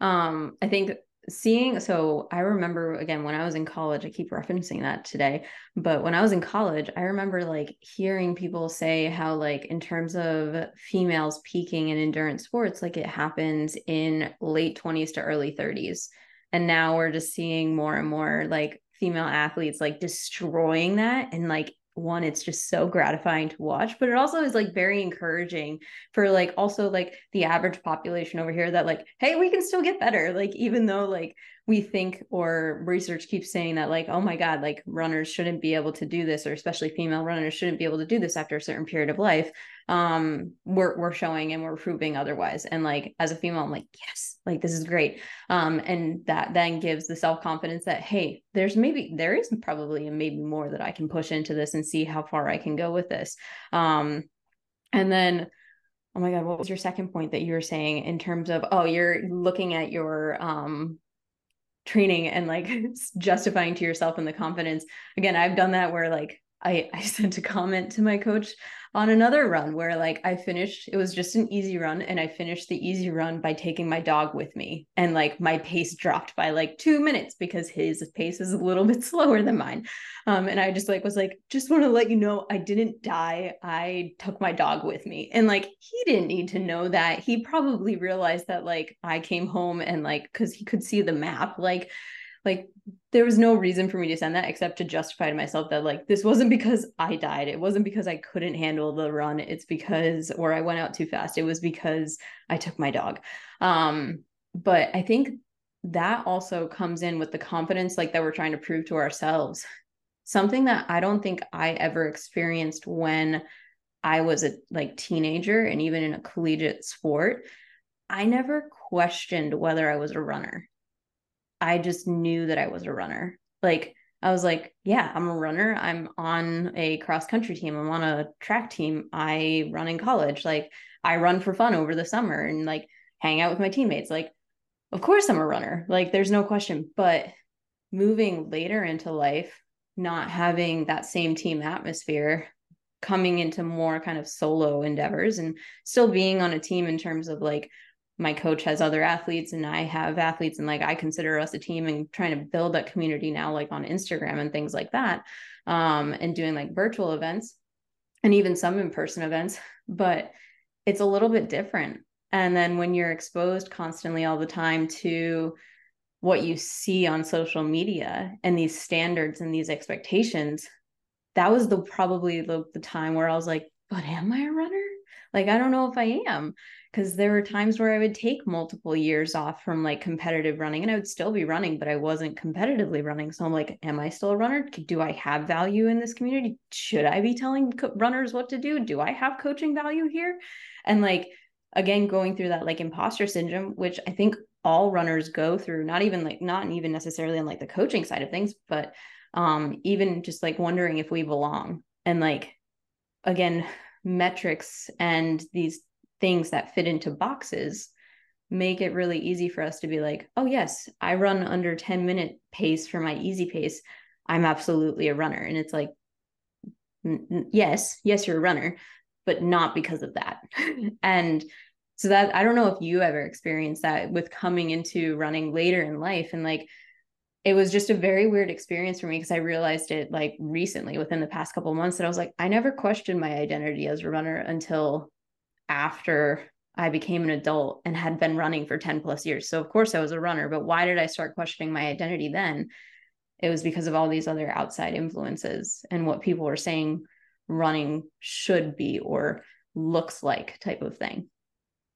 Um, I think seeing so I remember again when I was in college, I keep referencing that today, but when I was in college, I remember like hearing people say how like in terms of females peaking in endurance sports, like it happens in late 20s to early 30s. And now we're just seeing more and more like female athletes like destroying that. And like one it's just so gratifying to watch but it also is like very encouraging for like also like the average population over here that like hey we can still get better. Like even though like we think or research keeps saying that like oh my god like runners shouldn't be able to do this or especially female runners shouldn't be able to do this after a certain period of life um we're we're showing and we're proving otherwise. And like as a female i'm like yes like this is great. Um and that then gives the self-confidence that hey there's maybe there is probably maybe more that i can push into this and see how far i can go with this. Um and then oh my god what was your second point that you were saying in terms of oh you're looking at your um training and like justifying to yourself and the confidence? Again i've done that where like I, I sent a comment to my coach on another run where like I finished, it was just an easy run. And I finished the easy run by taking my dog with me. And like my pace dropped by like two minutes because his pace is a little bit slower than mine. Um, and I just like was like, just want to let you know I didn't die. I took my dog with me. And like he didn't need to know that. He probably realized that like I came home and like because he could see the map, like like there was no reason for me to send that except to justify to myself that like this wasn't because I died. It wasn't because I couldn't handle the run. It's because or I went out too fast. It was because I took my dog. Um but I think that also comes in with the confidence like that we're trying to prove to ourselves. Something that I don't think I ever experienced when I was a like teenager and even in a collegiate sport, I never questioned whether I was a runner. I just knew that I was a runner. Like I was like, yeah, I'm a runner. I'm on a cross country team. I'm on a track team. I run in college. Like I run for fun over the summer and like hang out with my teammates. Like, of course I'm a runner. Like there's no question. But moving later into life, not having that same team atmosphere, coming into more kind of solo endeavors and still being on a team in terms of like my coach has other athletes and I have athletes and like I consider us a team and trying to build that community now like on Instagram and things like that um and doing like virtual events and even some in-person events but it's a little bit different. And then when you're exposed constantly all the time to what you see on social media and these standards and these expectations that was the probably the, the time where I was like but am I a runner? Like I don't know if I am because there were times where I would take multiple years off from like competitive running and I would still be running, but I wasn't competitively running. So I'm like, am I still a runner? Do I have value in this community? Should I be telling co- runners what to do? Do I have coaching value here? And like, again, going through that like imposter syndrome, which I think all runners go through, not even like, not even necessarily on like the coaching side of things, but um, even just like wondering if we belong. And like, again, metrics and these things that fit into boxes make it really easy for us to be like, oh, yes, I run under 10 minute pace for my easy pace. I'm absolutely a runner. And it's like, yes, yes, you're a runner, but not because of that. and so that I don't know if you ever experienced that with coming into running later in life and like it was just a very weird experience for me because I realized it like recently within the past couple months that I was like I never questioned my identity as a runner until after I became an adult and had been running for 10 plus years. So, of course, I was a runner, but why did I start questioning my identity then? It was because of all these other outside influences and what people were saying running should be or looks like type of thing.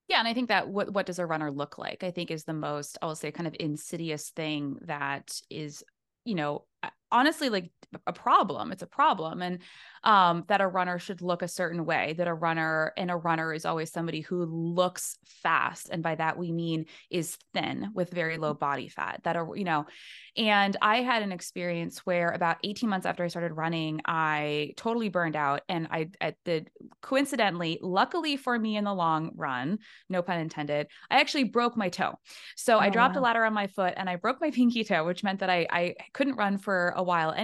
Yeah, and I think that what what does a runner look like? I think is the most I'll say kind of insidious thing that is, you know, honestly like a problem. It's a problem. And um, that a runner should look a certain way, that a runner and a runner is always somebody who looks fast. And by that, we mean is thin with very low body fat that are, you know, and I had an experience where about 18 months after I started running, I totally burned out. And I, at the coincidentally, luckily for me in the long run, no pun intended, I actually broke my toe. So oh, I dropped wow. a ladder on my foot and I broke my pinky toe, which meant that I, I couldn't run for a while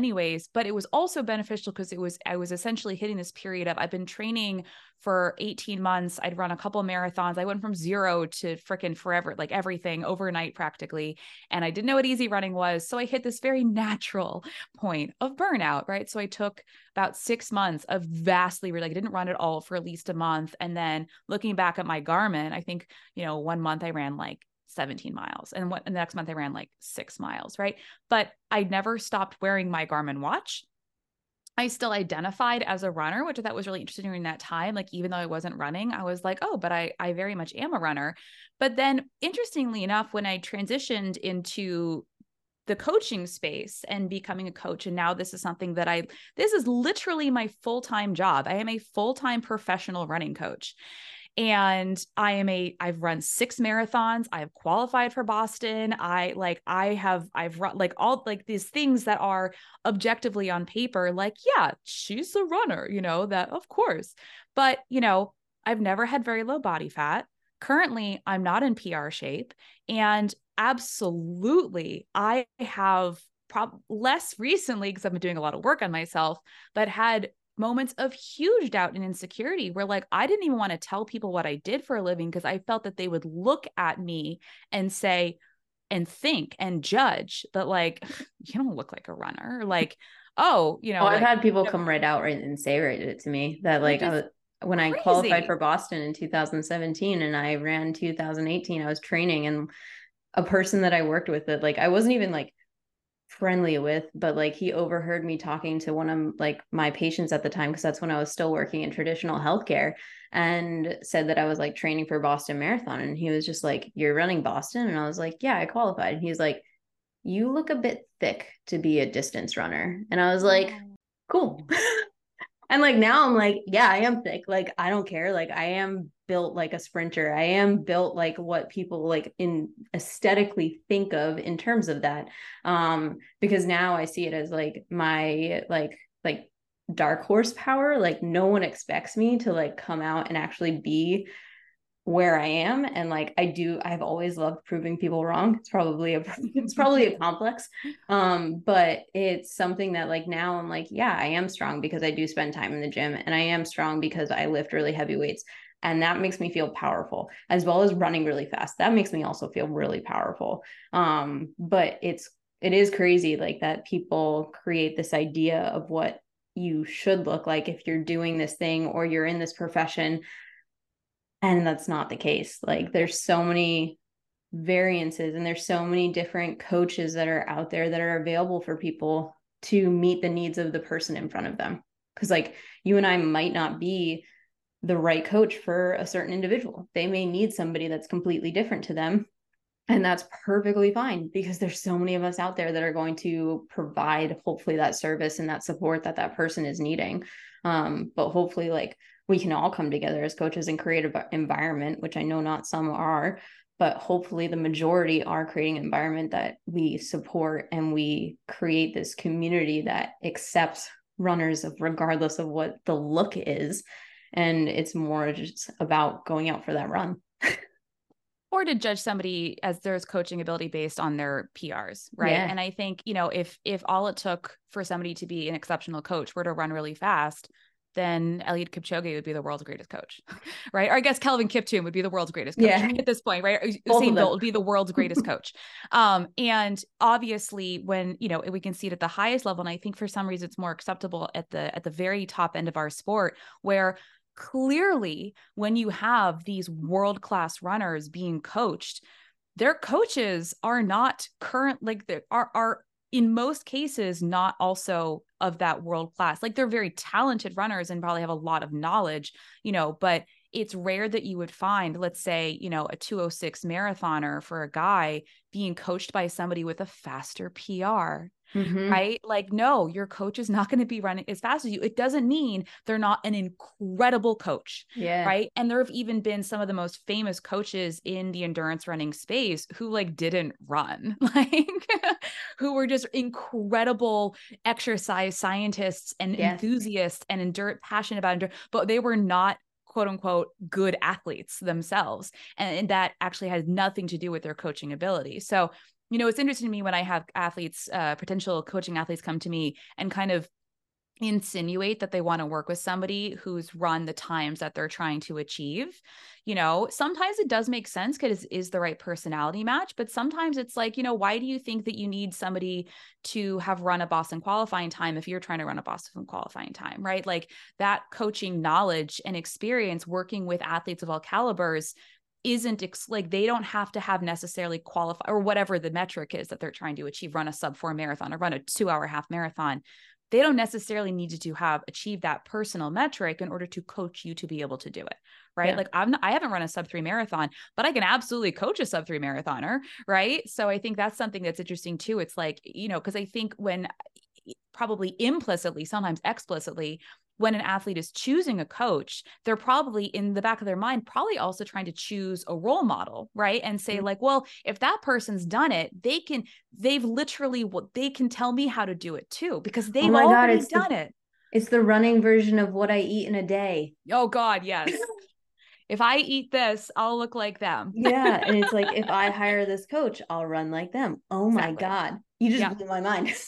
but it was also beneficial because it was, I was was essentially hitting this period of I've been training for 18 months. I'd run a couple marathons. I went from zero to freaking forever, like everything overnight practically. And I didn't know what easy running was. So I hit this very natural point of burnout, right? So I took about six months of vastly, like I didn't run at all for at least a month. And then looking back at my Garmin, I think, you know, one month I ran like 17 miles and what and the next month I ran like 6 miles, right? But I never stopped wearing my Garmin watch. I still identified as a runner, which I thought was really interesting during that time. Like, even though I wasn't running, I was like, oh, but I, I very much am a runner. But then, interestingly enough, when I transitioned into the coaching space and becoming a coach, and now this is something that I, this is literally my full time job. I am a full time professional running coach and i am a i've run six marathons i've qualified for boston i like i have i've run like all like these things that are objectively on paper like yeah she's a runner you know that of course but you know I've never had very low body fat. Currently, I'm not in PR shape. And absolutely, I have prob- less recently because I've been doing a lot of work on myself, but had moments of huge doubt and insecurity where like I didn't even want to tell people what I did for a living because I felt that they would look at me and say and think and judge that like you don't look like a runner like oh you know oh, like, I've had people you know, come right out right and say right it to me that like I was, when I qualified for Boston in 2017 and I ran 2018 I was training and a person that I worked with that like I wasn't even like friendly with but like he overheard me talking to one of like my patients at the time because that's when I was still working in traditional healthcare and said that I was like training for Boston Marathon and he was just like you're running Boston? And I was like yeah I qualified. And he's like you look a bit thick to be a distance runner. And I was like oh. cool. And like now I'm like yeah I am thick. Like I don't care. Like I am built like a sprinter. I am built like what people like in aesthetically think of in terms of that. Um, because now I see it as like my like like dark horsepower. Like no one expects me to like come out and actually be where I am. And like I do, I've always loved proving people wrong. It's probably a it's probably a complex. Um, but it's something that like now I'm like, yeah, I am strong because I do spend time in the gym and I am strong because I lift really heavy weights and that makes me feel powerful as well as running really fast. That makes me also feel really powerful. Um but it's it is crazy like that people create this idea of what you should look like if you're doing this thing or you're in this profession. And that's not the case. Like there's so many variances and there's so many different coaches that are out there that are available for people to meet the needs of the person in front of them. Because like you and I might not be the right coach for a certain individual. They may need somebody that's completely different to them. And that's perfectly fine because there's so many of us out there that are going to provide, hopefully, that service and that support that that person is needing. Um, but hopefully, like we can all come together as coaches and create an environment, which I know not some are, but hopefully the majority are creating an environment that we support and we create this community that accepts runners of regardless of what the look is and it's more just about going out for that run or to judge somebody as there's coaching ability based on their PRs, right? Yeah. And I think, you know, if if all it took for somebody to be an exceptional coach were to run really fast, then Eliud Kipchoge would be the world's greatest coach, right? Or I guess Kelvin Kiptum would be the world's greatest coach yeah. at this point, right? Usain Bolt would be the world's greatest coach. Um, and obviously, when you know we can see it at the highest level, and I think for some reason it's more acceptable at the at the very top end of our sport, where clearly when you have these world class runners being coached their coaches are not current like they are are in most cases not also of that world class. Like they're very talented runners and probably have a lot of knowledge you know but it's rare that you would find let's say you know a 206 marathoner for a guy being coached by somebody with a faster PR Mm-hmm. right? Like, no, your coach is not going to be running as fast as you. It doesn't mean they're not an incredible coach. Yeah. Right. And there have even been some of the most famous coaches in the endurance running space who like didn't run, like, who were just incredible exercise scientists and enthusiasts and endurance, passionate about endurance, but they were not quote unquote good athletes themselves. And, and, that actually has nothing to do with their coaching ability. So you know, it's interesting to me when I have athletes, uh, potential coaching athletes come to me and kind of insinuate that they want to work with somebody who's run the times that they're trying to achieve. You know, sometimes it does make sense because is the right personality match, but sometimes it's like, you know, why do you think that you need somebody to have run a Boston qualifying time if you're trying to run a Boston qualifying time, right? Like that coaching knowledge and experience working with athletes of all calibers isn't ex- like they don't have to have necessarily qualify or whatever the metric is that they're trying to achieve run a sub 4 marathon or run a 2 hour half marathon they don't necessarily need to have achieved that personal metric in order to coach you to be able to do it right? Yeah. like i'm not, i haven't run a sub 3 marathon but i can absolutely coach a sub 3 marathoner right? So i think that's something that's interesting too. It's like you know because i think when probably implicitly sometimes explicitly when an athlete is choosing a coach, they're probably in the back of their mind, probably also trying to choose a role model, right? And say, mm-hmm. like, well, if that person's done it, they can, they've literally, what they can tell me how to do it too, because oh they've oh already God, done the, it. It's the running version of what I eat in a day. Oh God, yes. if I eat this, I'll look like them. yeah. And it's like, if I hire this coach, I'll run like them. Oh my exactly. God. You just yeah. blew my mind.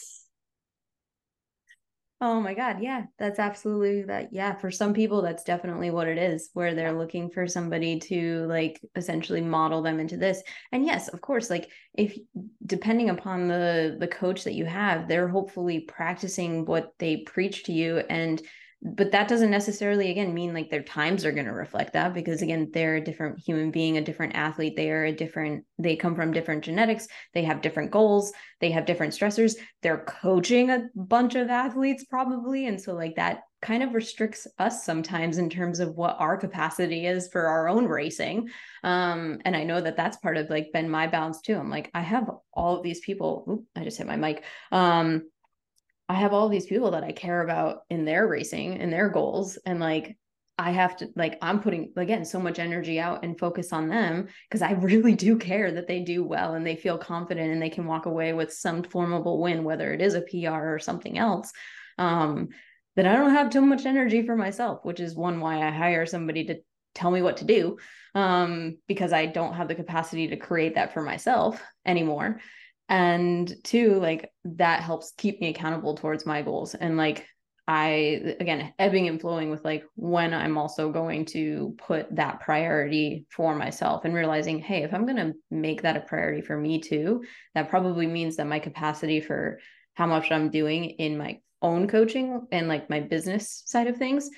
Oh my God. Yeah, that's absolutely that. Yeah, for some people, that's definitely what it is, where they're looking for somebody to like essentially model them into this. And yes, of course, like if depending upon the the coach that you have, they're hopefully practicing what they preach to you and but that doesn't necessarily again mean like their times are going to reflect that because again they're a different human being a different athlete. They are a different they come from different genetics. They have different goals. They have different stressors. They're coaching a bunch of athletes probably. And so like that kind of restricts us sometimes in terms of what our capacity is for our own racing. Um and i know that that's part of like been my balance too. I'm like i have all of these people. Oops, i just hit my mic. Um I have all these people that I care about in their racing and their goals. And like, I have to, like, I'm putting, again, so much energy out and focus on them because I really do care that they do well and they feel confident and they can walk away with some formable win, whether it is a PR or something else. Um, that I don't have too much energy for myself, which is one why I hire somebody to tell me what to do um, because I don't have the capacity to create that for myself anymore and two like that helps keep me accountable towards my goals. And like i again ebbing and flowing with like when i'm also going to put that priority for myself and realizing hey if i'm going to make that a priority for me too that probably means that my capacity for how much i'm doing in my own coaching and like my business side of things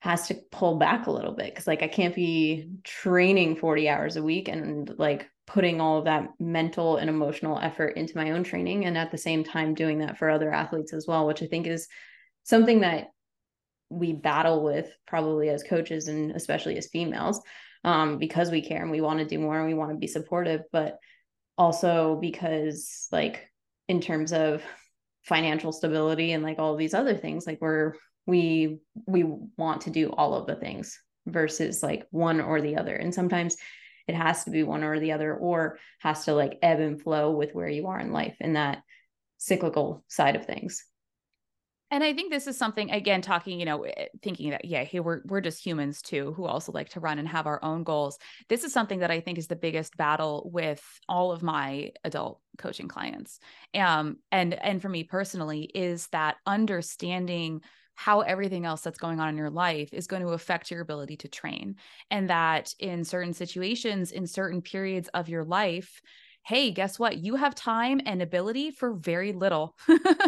has to pull back a little bit. Because like i can't be training 40 hours a week and like putting all of that mental and emotional effort into my own training and at the same time doing that for other athletes as well which i think is something that we battle with probably as coaches and especially as females um, because we care and we want to do more and we want to be supportive but also because like in terms of financial stability and like all these other things like we're we we want to do all of the things versus like one or the other. And sometimes it has to be one or the other or has to like ebb and flow with where you are in life in that cyclical side of things and I think this is something again talking, you know, eh, thinking that yeah, hey, we're we're just humans too who also like to run and have our own goals. This is something that I think is the biggest battle with all of my adult coaching clients. Um and and for me personally is that understanding how everything else that's going on in your life is going to affect your ability to train. And that in certain situations, in certain periods of your life, hey, guess what? You have time and ability for very little,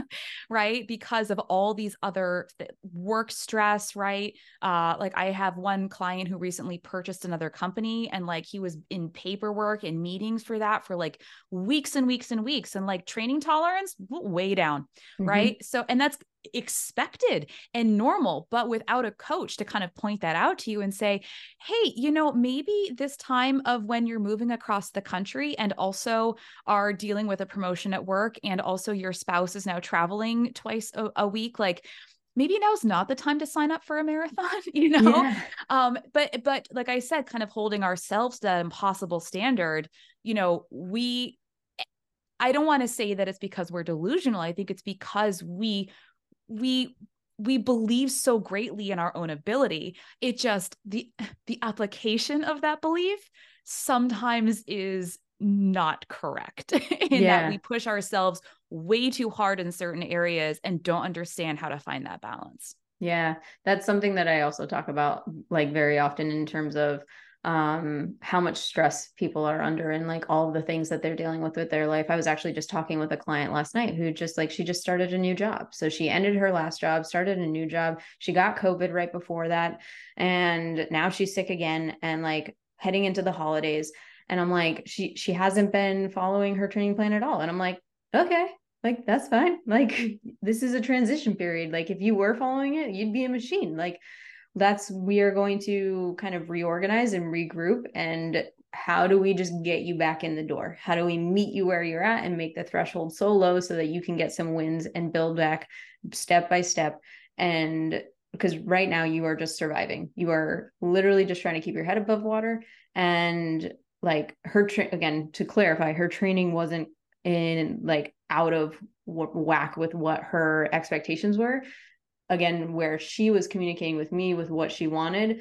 right? Because of all these other th- work stress, right? Uh, like I have one client who recently purchased another company and like he was in paperwork and meetings for that for like weeks and weeks and weeks and like training tolerance way down, mm-hmm. right? So, and that's expected and normal, but without a coach to kind of point that out to you and say, hey, you know, maybe this time of when you're moving across the country and also are dealing with a promotion at work and also your spouse is now traveling twice a, a week, like, maybe now's not the time to sign up for a marathon you know yeah. um but but like i said kind of holding ourselves to that impossible standard you know we I don't want to say that it's because we're delusional. I think it's because we we we believe so greatly in our own ability it just the the application of that belief sometimes is not correct in yeah. that we push ourselves way too hard in certain areas and don't understand how to find that balance yeah that's something that i also talk about like very often in terms of um how much stress people are under and like all the things that they're dealing with with their life. I was actually just talking with a client last night who just like she just started a new job. So she ended her last job started a new job. She got covid right before that and now she's sick again and like heading into the holidays. And i'm like she she hasn't been following her training plan at all. And i'm like okay like that's fine. Like this is a transition period. Like if you were following it you'd be a machine. Like that's we are going to kind of reorganize and regroup and how do we just get you back in the door? How do we meet you where you're at and make the threshold so low so that you can get some wins and build back step by step? And because right now you are just surviving. You are literally just trying to keep your head above water. And like her tra- again to clarify her training wasn't in like out of whack with what her expectations were again where she was communicating with me with what she wanted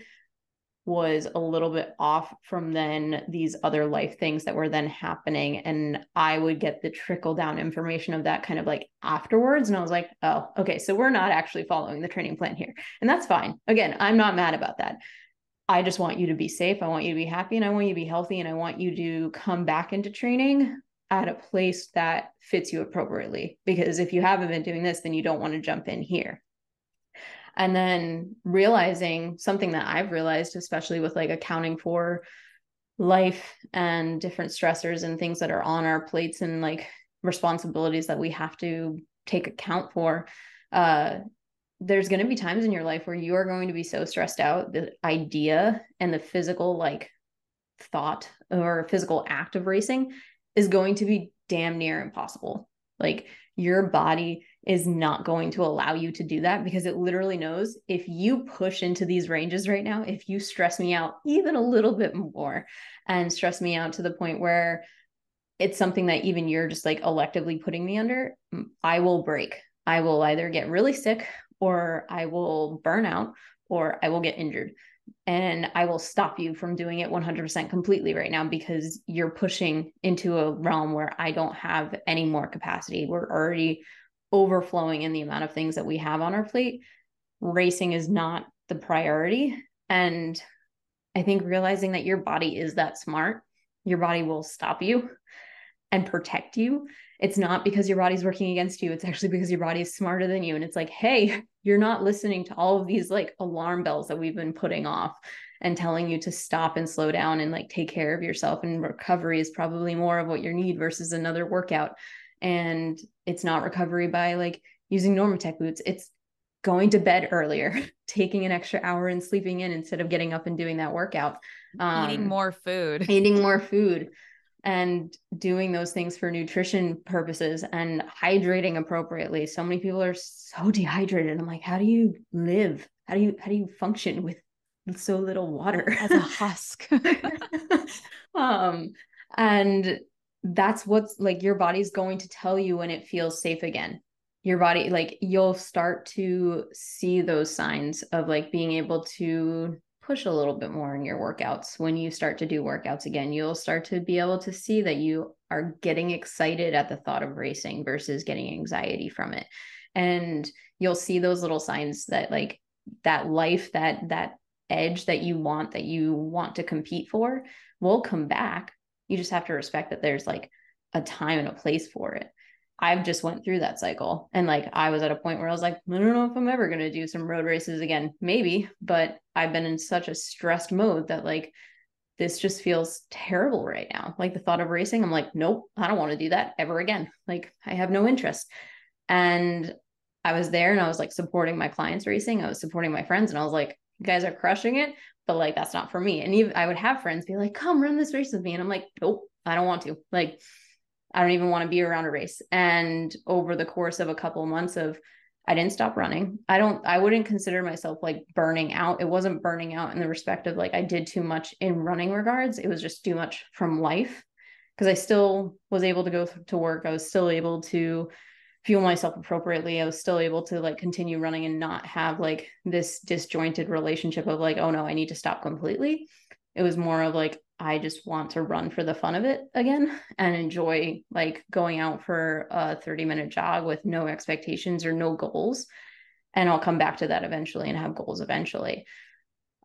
was a little bit off from then these other life things that were then happening. And i would get the trickle down information of that kind of like afterwards. And i was like oh okay so we're not actually following the training plan here. And that's fine. Again i'm not mad about that. I just want you to be safe. I want you to be happy and i want you to be healthy and i want you to come back into training at a place that fits you appropriately. Because if you haven't been doing this then you don't want to jump in here and then realizing something that I've realized, especially with like accounting for life and different stressors and things that are on our plates and like responsibilities that we have to take account for. Uh, there's going to be times in your life where you are going to be so stressed out. The idea and the physical, like thought or physical act of racing is going to be damn near impossible. Like your body is not going to allow you to do that because it literally knows if you push into these ranges right now, if you stress me out even a little bit more and stress me out to the point where it's something that even you're just like electively putting me under, I will break. I will either get really sick or I will burn out or I will get injured. And I will stop you from doing it 100% completely right now because you're pushing into a realm where I don't have any more capacity. We're already overflowing in the amount of things that we have on our plate, racing is not the priority. And I think realizing that your body is that smart, your body will stop you and protect you. It's not because your body's working against you. It's actually because your body is smarter than you. And it's like, hey, you're not listening to all of these like alarm bells that we've been putting off and telling you to stop and slow down and like take care of yourself. And recovery is probably more of what you need versus another workout and it's not recovery by like using Normatec boots. It's going to bed earlier, taking an extra hour and sleeping in instead of getting up and doing that workout. Um, eating more food. Eating more food and doing those things for nutrition purposes and hydrating appropriately. So many people are so dehydrated. I'm like, how do you live? How do you how do you function with so little water as a husk? um and that's what's like your body's going to tell you when it feels safe again your body like you'll start to see those signs of like being able to push a little bit more in your workouts. When you start to do workouts again you'll start to be able to see that you are getting excited at the thought of racing versus getting anxiety from it. And you'll see those little signs that like that life that that edge that you want that you want to compete for will come back. You just have to respect that there's like a time and a place for it i've just went through that cycle. And like i was at a point where i was like i don't know if i'm ever going to do some road races again. Maybe but i've been in such a stressed mode that like this just feels terrible right now. Like the thought of racing i'm like nope i don't want to do that ever again. Like i have no interest. And i was there and i was like supporting my clients racing. I was supporting my friends and i was like you guys are crushing it. But like that's not for me. And even I would have friends be like, come run this race with me. And I'm like, nope, I don't want to. Like, I don't even want to be around a race. And over the course of a couple of months of I didn't stop running. I don't I wouldn't consider myself like burning out. It wasn't burning out in the respect of like I did too much in running regards. It was just too much from life because I still was able to go to work. I was still able to fuel myself appropriately i was still able to like continue running and not have like this disjointed relationship of like oh no i need to stop completely it was more of like i just want to run for the fun of it again and enjoy like going out for a 30 minute jog with no expectations or no goals and i'll come back to that eventually and have goals eventually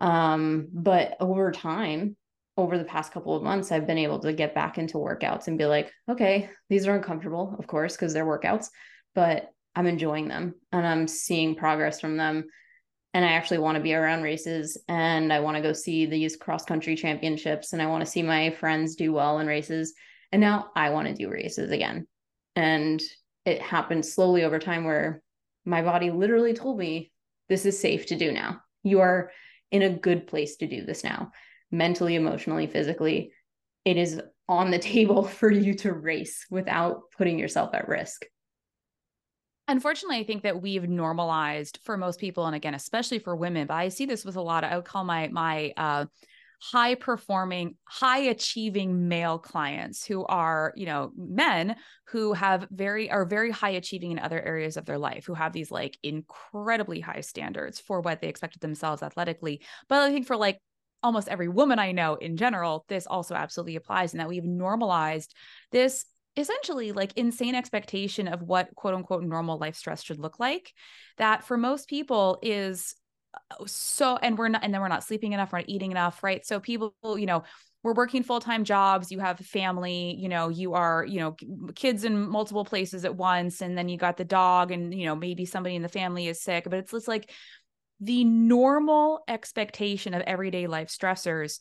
um but over time over the past couple of months, I've been able to get back into workouts and be like, okay, these are uncomfortable, of course, because they're workouts, but I'm enjoying them and I'm seeing progress from them. And I actually want to be around races and I want to go see these cross country championships and I want to see my friends do well in races. And now I want to do races again. And it happened slowly over time where my body literally told me, this is safe to do now. You are in a good place to do this now mentally, emotionally, physically, it is on the table for you to race without putting yourself at risk. Unfortunately, I think that we've normalized for most people, and again, especially for women, but I see this with a lot of, I would call my, my, uh, high performing high achieving male clients who are you know men who have very are very high achieving in other areas of their life who have these like incredibly high standards for what they expect of themselves athletically. But i think for like almost every woman I know in general, this also absolutely applies, and that we've normalized this essentially like insane expectation of what quote unquote normal life stress should look like that for most people is uh, so and we're not and then we're not sleeping enough we're not eating enough right? So people you know we're working full-time jobs you have family you know you are you know kids in multiple places at once and then you got the dog and you know maybe somebody in the family is sick but it's just like the normal expectation of everyday life stressors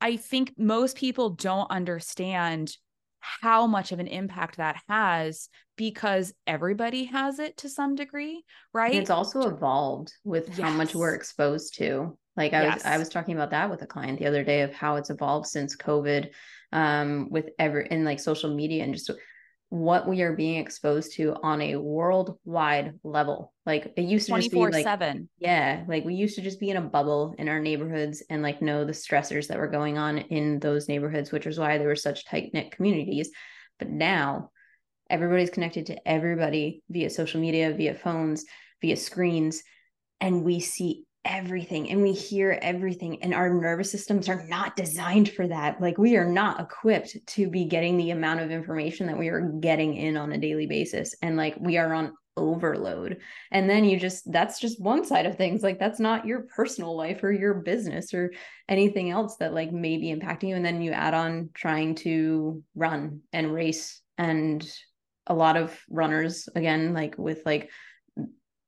i think most people don't understand how much of an impact that has because everybody has it to some degree right and it's also evolved with yes. how much we're exposed to like I yes. was I was talking about that with a client the other day of how it's evolved since COVID um with ever in like social media and just what we are being exposed to on a worldwide level. Like it used to just be like 7. Yeah, like we used to just be in a bubble in our neighborhoods and like know the stressors that were going on in those neighborhoods, which is why there were such tight-knit communities. But now everybody's connected to everybody via social media, via phones, via screens, and we see everything and we hear everything and our nervous systems are not designed for that. Like we are not equipped to be getting the amount of information that we are getting in on a daily basis and like we are on overload. And then you just that's just one side of things. Like that's not your personal life or your business or anything else that like may be impacting you. And then you add on trying to run and race and a lot of runners again like with like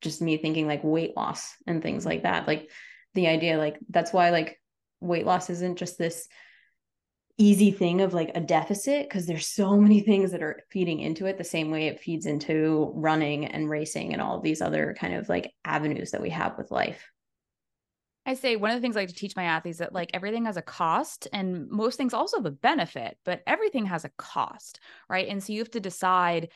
just me thinking like weight loss and things like that like the idea like that's why like weight loss isn't just this easy thing of like a deficit because there's so many things that are feeding into it the same way it feeds into running and racing and all these other kind of like avenues that we have with life I say one of the things I like to teach my athletes that like everything has a cost and most things also have a benefit, but everything has a cost, right? And so you have to decide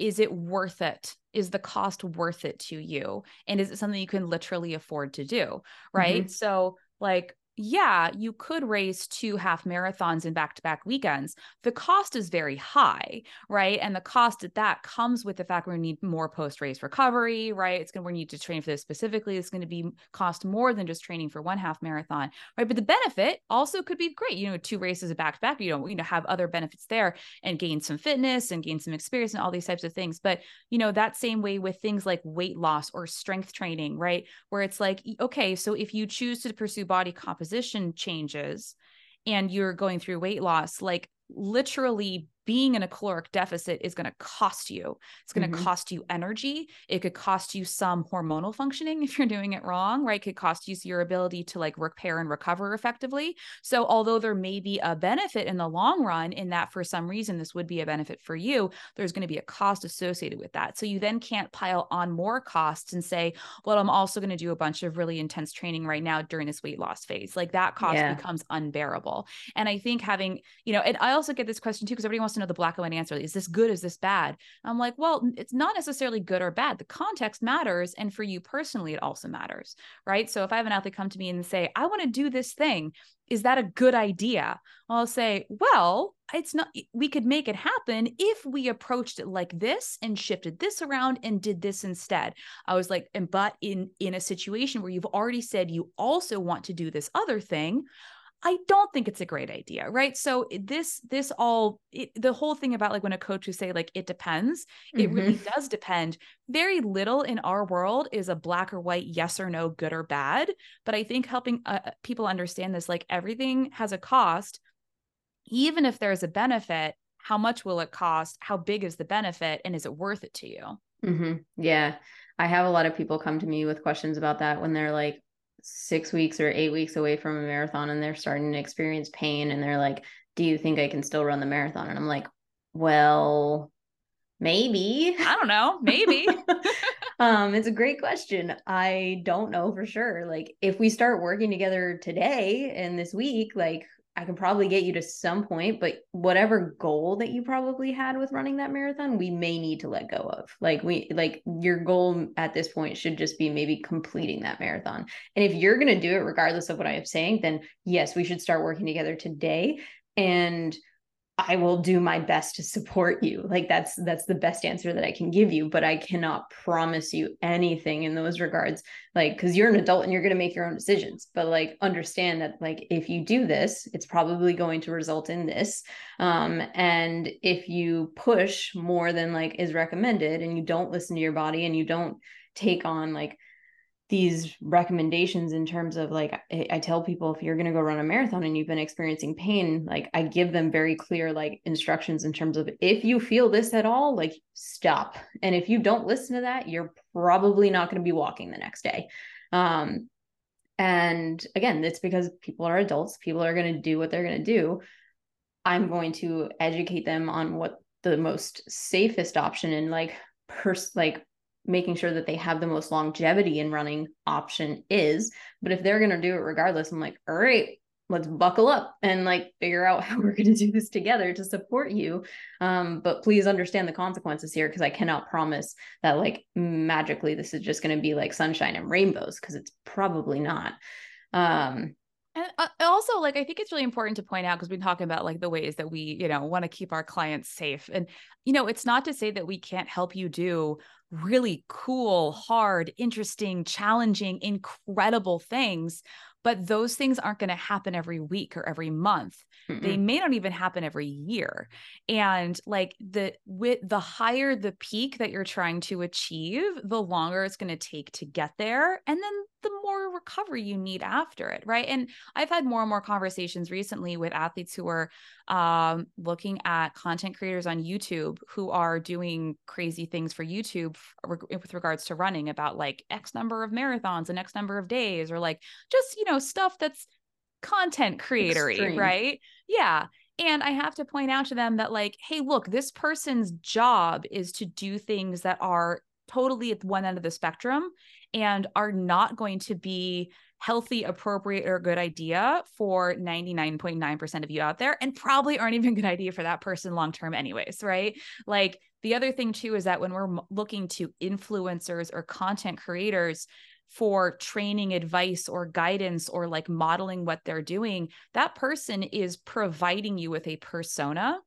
is it worth it? Is the cost worth it to you? And is it something you can literally afford to do? Right. Mm-hmm. So, like, yeah, you could race two half marathons in back to back weekends. The cost is very high, right? And the cost at that comes with the fact to need more post race recovery, right? It's going to, we need to train for this specifically. It's going to be cost more than just training for one half marathon, right? But the benefit also could be great. You know, two races back to back, you know, you know, have other benefits there and gain some fitness and gain some experience and all these types of things. But, you know, that same way with things like weight loss or strength training, right? Where it's like, okay, so if you choose to pursue body composition, composition changes and you're going through weight loss, like literally being in a caloric deficit is going to cost you. It's going to mm-hmm. cost you energy. It could cost you some hormonal functioning if you're doing it wrong, right? It could cost you your ability to like repair and recover effectively. So, although there may be a benefit in the long run, in that for some reason this would be a benefit for you, there's going to be a cost associated with that. So, you then can't pile on more costs and say, well, I'm also going to do a bunch of really intense training right now during this weight loss phase. Like that cost yeah. becomes unbearable. And I think having, you know, and I also get this question too, because everybody wants to know the black and white answer. Is this good? Is this bad? I'm like, well, it's not necessarily good or bad. The context matters. And for you personally, it also matters. Right. So if I have an athlete come to me and say, I want to do this thing, is that a good idea? I'll say, well, it's not, we could make it happen if we approached it like this and shifted this around and did this instead. I was like, and but in in a situation where you've already said you also want to do this other thing, I don't think it's a great idea, right? So this this all it, the whole thing about like when a coach would say like it depends, mm-hmm. it really does depend. Very little in our world is a black or white yes or no, good or bad. But I think helping uh, uh people understand this, like everything has a cost, even if there's a benefit. How much will it cost? How big is the benefit, and is it worth it to you? Mm-hmm. Yeah, I have a lot of people come to me with questions about that when they're like, six weeks or eight weeks away from a marathon and they're starting to experience pain and they're like, Do you think I can still run the marathon? And I'm like, Well, maybe. I don't know. Maybe. um, it's a great question. I don't know for sure. Like, if we start working together today and this week, like, I can probably get you to some point, but whatever goal that you probably had with running that marathon, we may need to let go of. Like we like your goal at this point should just be maybe completing that marathon. And if you're going to do it regardless of what I am saying, then yes, we should start working together today and I will do my best to support you. Like that's that's the best answer that I can give you, but I cannot promise you anything in those regards. Like cuz you're an adult and you're going to make your own decisions, but like understand that like if you do this, it's probably going to result in this. Um and if you push more than like is recommended and you don't listen to your body and you don't take on like these recommendations in terms of like I, I tell people if you're going to go run a marathon and you've been experiencing pain like i give them very clear like instructions in terms of if you feel this at all like stop. And if you don't listen to that you're probably not going to be walking the next day. Um and again it's because people are adults. People are going to do what they're going to do. I'm going to educate them on what the most safest option and like pers- like making sure that they have the most longevity in running option is. But if they're going to do it regardless, I'm like, all right, let's buckle up and like figure out how we're going to do this together to support you. Um, but please understand the consequences here because I cannot promise that like magically this is just going to be like sunshine and rainbows because it's probably not. Um, and uh, also, like, I think it's really important to point out because we're talking about like the ways that we, you know, want to keep our clients safe. And, you know, it's not to say that we can't help you do really cool, hard, interesting, challenging, incredible things. But those things aren't going to happen every week or every month. Mm-mm. They may not even happen every year. And like the with the higher the peak that you're trying to achieve, the longer it's going to take to get there. And then the more recovery you need after it, right? And I've had more and more conversations recently with athletes who are um, looking at content creators on YouTube who are doing crazy things for YouTube with regards to running about like X number of marathons and X number of days, or like just, you know, stuff that's content creatory, right? Yeah. And I have to point out to them that, like, hey, look, this person's job is to do things that are totally at one end of the spectrum and are not going to be healthy, appropriate, or good idea for 99.9% of you out there, and probably aren't even a good idea for that person long term, anyways, right? Like the other thing, too, is that when we're looking to influencers or content creators, for training advice or guidance or like modeling what they're doing, that person is providing you with a persona.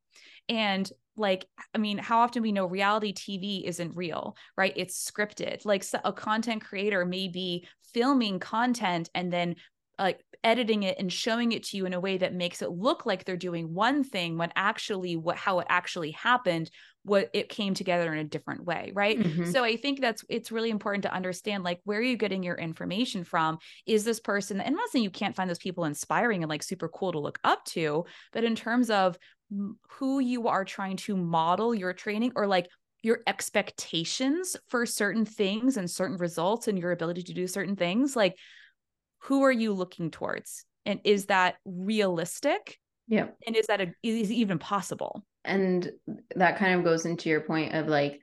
And like i mean how often we know reality tv isn't real right? It's scripted. Like a content creator may be filming content and then like editing it and showing it to you in a way that makes it look like they're doing one thing when actually what how it actually happened what it came together in a different way right? Mm-hmm. so i think that's it's really important to understand like where are you getting your information from? Is this person and I'm not saying you can't find those people inspiring and like super cool to look up to but in terms of who you are trying to model your training or like your expectations for certain things and certain results and your ability to do certain things like who are you looking towards? And is that realistic? Yeah. And is that a, is even possible? And that kind of goes into your point of like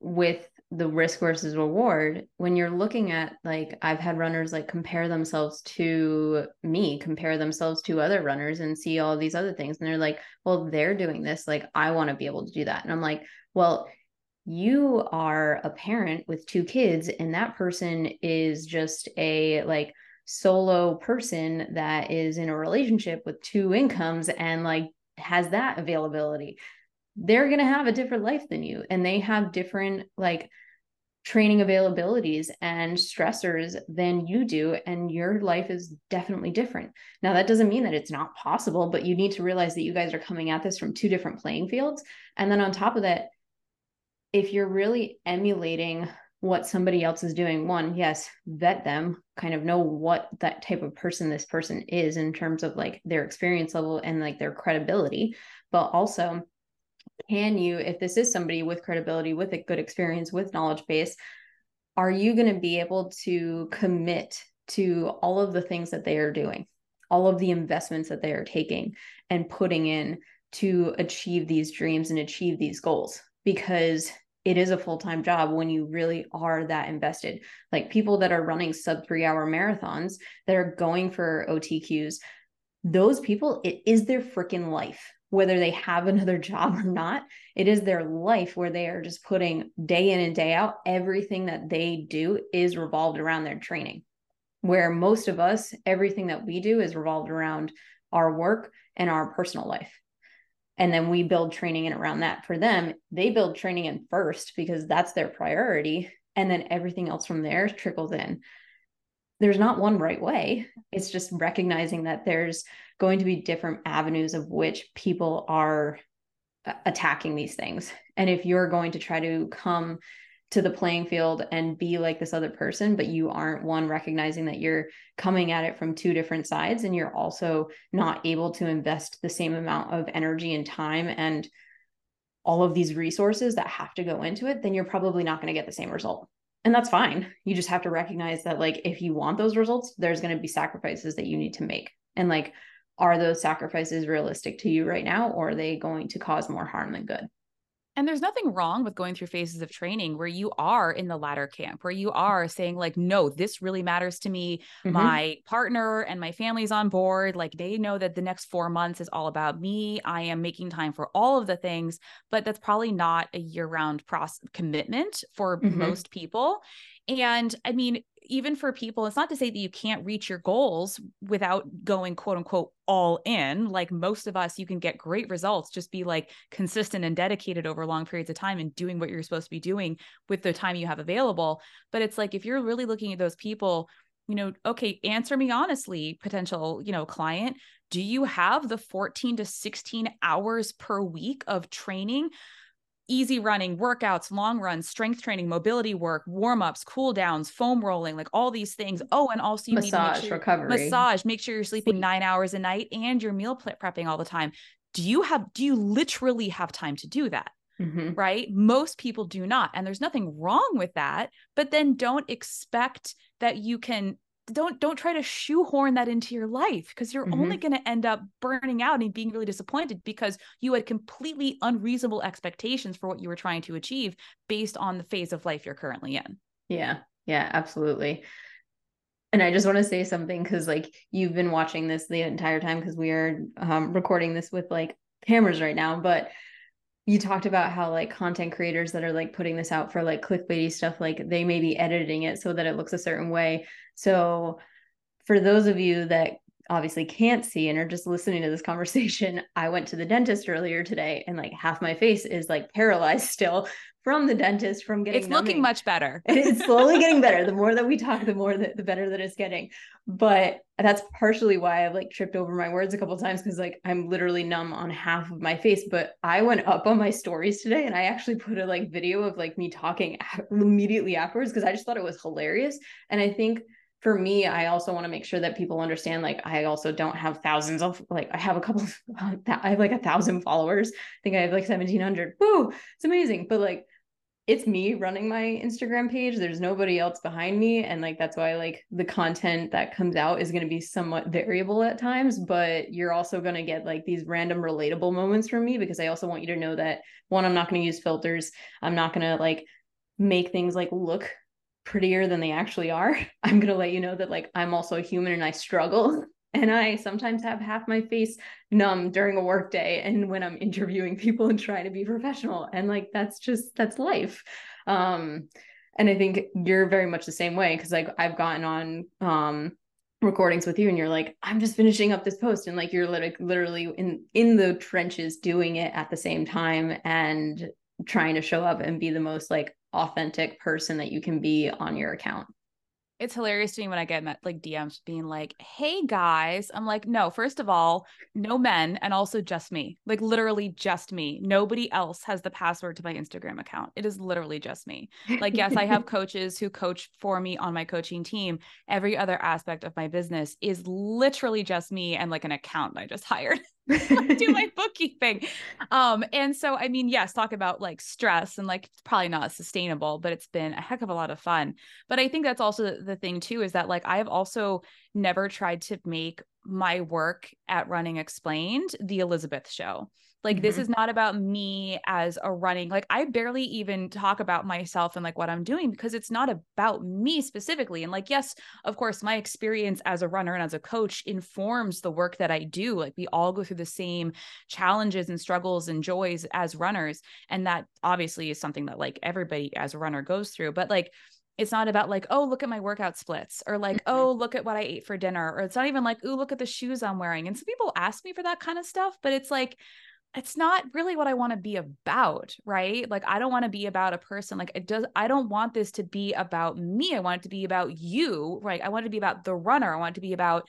with the risk versus reward when you're looking at like i've had runners like compare themselves to me compare themselves to other runners and see all these other things and they're like well they're doing this like i want to be able to do that. And i'm like well you are a parent with two kids and that person is just a like solo person that is in a relationship with two incomes and like has that availability. They're going to have a different life than you and they have different like training availabilities and stressors than you do and your life is definitely different. Now that doesn't mean that it's not possible but you need to realize that you guys are coming at this from two different playing fields. And then on top of that if you're really emulating what somebody else is doing one yes vet them kind of know what that type of person this person is in terms of like their experience level and like their credibility but also can you if this is somebody with credibility with a good experience with knowledge base are you going to be able to commit to all of the things that they are doing all of the investments that they are taking and putting in to achieve these dreams and achieve these goals? Because it is a full-time job when you really are that invested. Like people that are running sub 3 hour marathons that are going for OTQs those people it is their freaking life whether they have another job or not it is their life where they are just putting day in and day out everything that they do is revolved around their training. Where most of us everything that we do is revolved around our work and our personal life. And then we build training in around that. For them they build training in first because that's their priority and then everything else from there trickles in. There's not one right way. It's just recognizing that there's going to be different avenues of which people are uh, attacking these things and if you're going to try to come to the playing field and be like this other person, but you aren't one recognizing that you're coming at it from two different sides and you're also not able to invest the same amount of energy and time and all of these resources that have to go into it, then you're probably not going to get the same result. And that's fine. You just have to recognize that, like, if you want those results, there's going to be sacrifices that you need to make. And, like, are those sacrifices realistic to you right now, or are they going to cause more harm than good? And there's nothing wrong with going through phases of training where you are in the latter camp, where you are saying, like, no, this really matters to me. Mm-hmm. My partner and my family's on board. Like, they know that the next four months is all about me. I am making time for all of the things, but that's probably not a year round process commitment for mm-hmm. most people. And I mean, even for people, it's not to say that you can't reach your goals without going quote unquote all in. Like most of us, you can get great results, just be like consistent and dedicated over long periods of time and doing what you're supposed to be doing with the time you have available. But it's like if you're really looking at those people, you know, okay, answer me honestly, potential, you know, client, do you have the 14 to 16 hours per week of training easy running, workouts, long runs, strength training, mobility work, warm ups, cool downs, foam rolling, like all these things. Oh, and also you massage need sure, recovery, massage. Make sure you're sleeping nine hours a night and you're meal prepping all the time. Do you have? Do you literally have time to do that? Mm-hmm. Right? Most people do not. And there's nothing wrong with that. But then don't expect that you can don't don't try to shoehorn that into your life because you're mm-hmm. only going to end up burning out and being really disappointed because you had completely unreasonable expectations for what you were trying to achieve based on the phase of life you're currently in. Yeah. Yeah, absolutely. And I just want to say something because like you've been watching this the entire time because we are um, recording this with like cameras right now, but you talked about how like content creators that are like putting this out for like clickbaity stuff like they may be editing it so that it looks a certain way. So for those of you that obviously can't see and are just listening to this conversation i went to the dentist earlier today and like half my face is like paralyzed still from the dentist from getting it's numbing. looking much better it's slowly getting better the more that we talk the more that the better that it's getting but that's partially why i've like tripped over my words a couple times because like i'm literally numb on half of my face but i went up on my stories today and i actually put a like video of like me talking immediately afterwards because i just thought it was hilarious and i think for me, I also want to make sure that people understand like I also don't have thousands of like I have a couple I have like a thousand followers. I think I have like 1700. Woo, it's amazing. But like it's me running my Instagram page. There's nobody else behind me. And like that's why like the content that comes out is going to be somewhat variable at times, but you're also going to get like these random relatable moments from me because I also want you to know that one, I'm not going to use filters. I'm not going to like make things like look prettier than they actually are. I'm going to let you know that like I'm also a human and I struggle. And I sometimes have half my face numb during a work day and when I'm interviewing people and trying to be professional. And like that's just that's life. Um and I think you're very much the same way because like I've gotten on um recordings with you and you're like i'm just finishing up this post and like you're literally literally in in the trenches doing it at the same time and trying to show up and be the most like authentic person that you can be on your account it's hilarious to me when I get met, like DMs being like, "Hey guys," I'm like, "No, first of all, no men, and also just me. Like literally just me. Nobody else has the password to my Instagram account. It is literally just me. Like, yes, I have coaches who coach for me on my coaching team. Every other aspect of my business is literally just me and like an account I just hired." do my bookkeeping. Um, and so I mean, yes, talk about like stress and like it's probably not sustainable, but it's been a heck of a lot of fun. But I think that's also the thing too, is that like I have also never tried to make my work at running explained the Elisabeth show. Like mm-hmm. this is not about me as a running like I barely even talk about myself and like what I'm doing because it's not about me specifically. And like yes, of course, my experience as a runner and as a coach informs the work that I do. Like we all go through the same challenges and struggles and joys as runners and that obviously is something that like everybody as a runner goes through. But like it's not about like oh look at my workout splits or like mm-hmm. oh look at what i ate for dinner or it's not even like oh look at the shoes i'm wearing and some people ask me for that kind of stuff but it's like it's not really what I want to be about, right? Like I don't want to be about a person like it does I don't want this to be about me. I want it to be about you, right? I want it to be about the runner. I want it to be about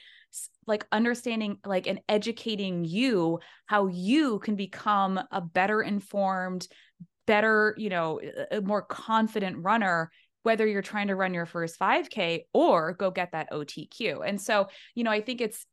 like understanding like and educating you how you can become a better informed, better, you know, a more confident runner whether you're trying to run your first 5k or go get that OTQ. And so, you know, I think it's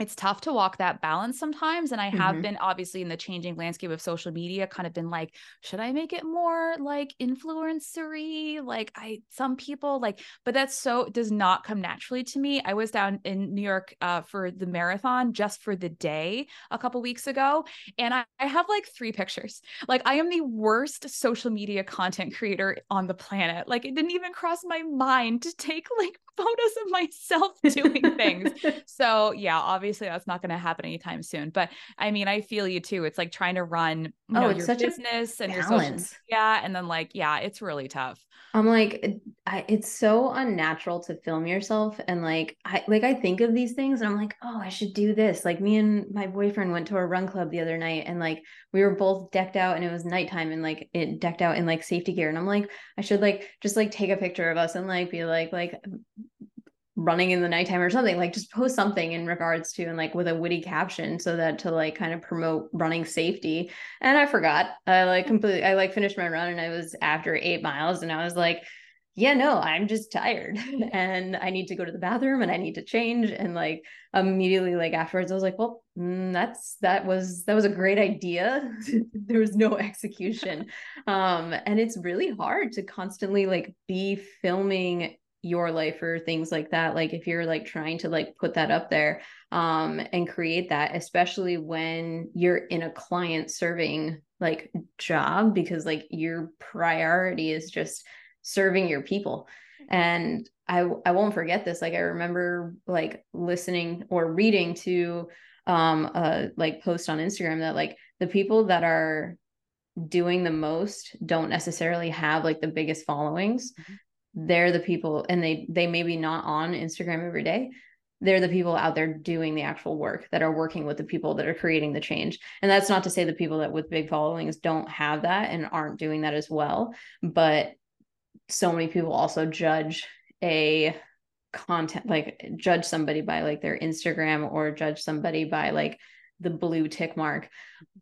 it's tough to walk that balance sometimes and i have mm-hmm. been obviously in the changing landscape of social media kind of been like should i make it more like influencery? Like i some people like but that's so does not come naturally to me. I was down in new york uh, for the marathon just for the day a couple weeks ago and I, I have like three pictures. Like i am the worst social media content creator on the planet. Like it didn't even cross my mind to take like photos of myself doing things so yeah obviously that's not going to happen anytime soon. But I mean, I feel you too. It's like trying to run you oh, know, your business and your social yeah, and then like yeah, it's really tough. I'm like, I, it's so unnatural to film yourself, and like, I like I think of these things, and I'm like, oh, I should do this. Like me and my boyfriend went to a run club the other night, and like we were both decked out, and it was nighttime, and like it decked out in like safety gear, and I'm like, I should like just like take a picture of us and like be like like running in the nighttime or something like just post something in regards to and like with a witty caption so that to like kind of promote running safety. And i forgot. I like completely i like finished my run and i was after eight miles and i was like yeah no i'm just tired. And i need to go to the bathroom and i need to change. And like immediately like afterwards i was like well mm, that's that was that was a great idea. There was no execution. Um and it's really hard to constantly like be filming your life or things like that like if you're like trying to like put that up there um and create that especially when you're in a client serving like job because like your priority is just serving your people. And i i won't forget this like i remember like listening or reading to um a like post on instagram that like the people that are doing the most don't necessarily have like the biggest followings. Mm-hmm they're the people and they they may be not on instagram every day. They're the people out there doing the actual work that are working with the people that are creating the change. And that's not to say the people that with big followings don't have that and aren't doing that as well but so many people also judge a content like judge somebody by like their instagram or judge somebody by like the blue tick mark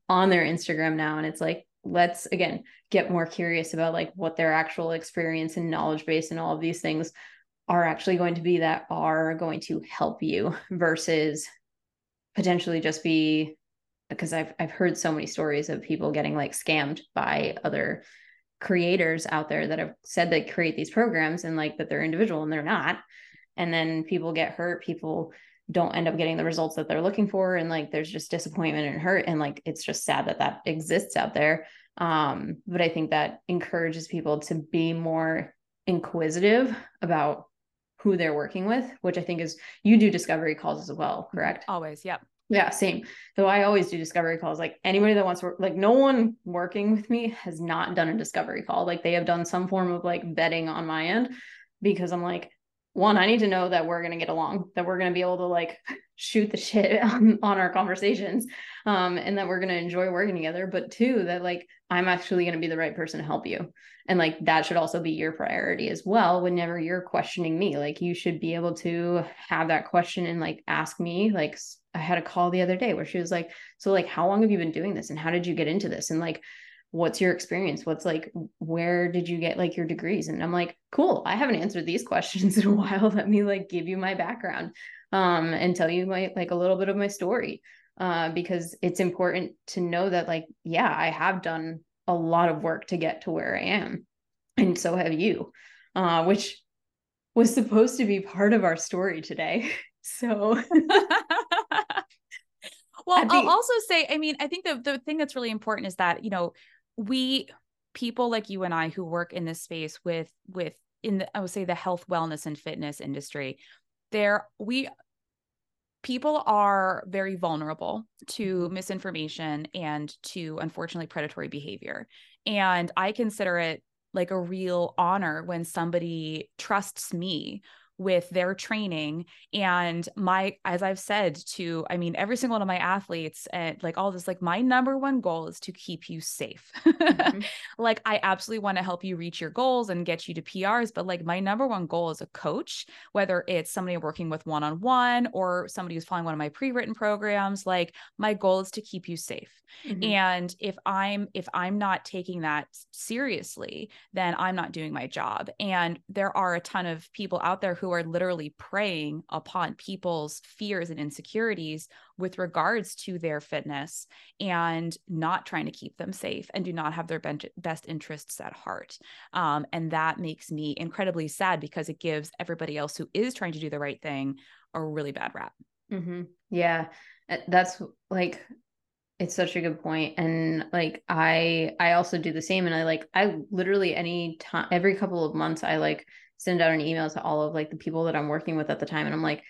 on their instagram now. And it's like let's again get more curious about like what their actual experience and knowledge base and all of these things are actually going to be that are going to help you versus potentially just be because I've I've heard so many stories of people getting like scammed by other creators out there that have said they create these programs and like that they're individual and they're not. And then people get hurt people don't end up getting the results that they're looking for and like there's just disappointment and hurt and like it's just sad that that exists out there. Um but i think that encourages people to be more inquisitive about who they're working with which i think is you do discovery calls as well mm-hmm. correct? Always yep. Yeah same. So i always do discovery calls. Like anybody that wants to work like no one working with me has not done a discovery call. Like they have done some form of like betting on my end because i'm like one, I need to know that we're going to get along, that we're going to be able to like shoot the shit on, on our conversations, um, and that we're going to enjoy working together. But two, that like I'm actually going to be the right person to help you. And like that should also be your priority as well whenever you're questioning me. Like you should be able to have that question and like ask me. Like I had a call the other day where she was like, So, like, how long have you been doing this? And how did you get into this? And like, what's your experience? What's like where did you get like your degrees? And i'm like cool i haven't answered these questions in a while. Let me like give you my background um and tell you my like a little bit of my story. Uh because it's important to know that like yeah i have done a lot of work to get to where i am and so have you uh which was supposed to be part of our story today so well i'll also say i mean i think the, the thing that's really important is that you know we people like you and I who work in this space with with in the I would say the health wellness and fitness industry there we people are very vulnerable to mm-hmm. misinformation and to unfortunately predatory behavior and I consider it like a real honor when somebody trusts me with their training and my as i've said to i mean every single one of my athletes and like all this like my number one goal is to keep you safe mm-hmm. like i absolutely want to help you reach your goals and get you to prs but like my number one goal as a coach whether it's somebody working with one-on-one or somebody who's following one of my pre-written programs like my goal is to keep you safe mm-hmm. and if i'm if i'm not taking that seriously then i'm not doing my job and there are a ton of people out there who are literally preying upon people's fears and insecurities with regards to their fitness and not trying to keep them safe and do not have their best interests at heart. Um, and that makes me incredibly sad because it gives everybody else who is trying to do the right thing a really bad rap. Mm-hmm. Yeah. Uh, that's like, it's such a good point and like i i also do the same and i like i literally any time every couple of months i like send out an email to all of like the people that I'm working with at the time and I'm like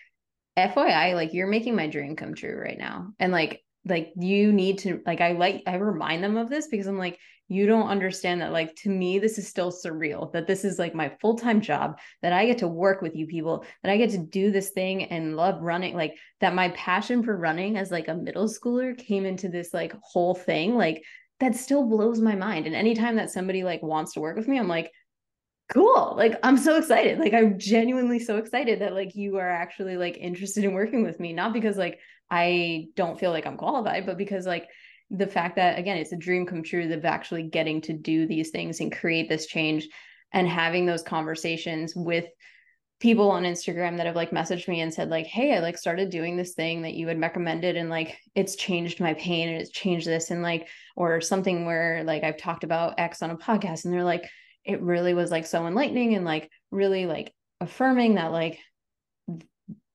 FYI like you're making my dream come true right now. And like like you need to like I like I remind them of this because I'm like you don't understand that like to me this is still surreal that this is like my full-time job that I get to work with you people that I get to do this thing and love running like that my passion for running as like a middle schooler came into this like whole thing like that still blows my mind. And anytime that somebody like wants to work with me I'm like cool. Like i'm so excited. Like i'm genuinely so excited that like you are actually like interested in working with me not because like i don't feel like i'm qualified but because like the fact that again it's a dream come true of actually getting to do these things and create this change and having those conversations with people on Instagram that have like messaged me and said like hey I like started doing this thing that you had recommended and like it's changed my pain and it's changed this and like or something where like I've talked about X on a podcast and they're like it really was like so enlightening and like really like affirming that like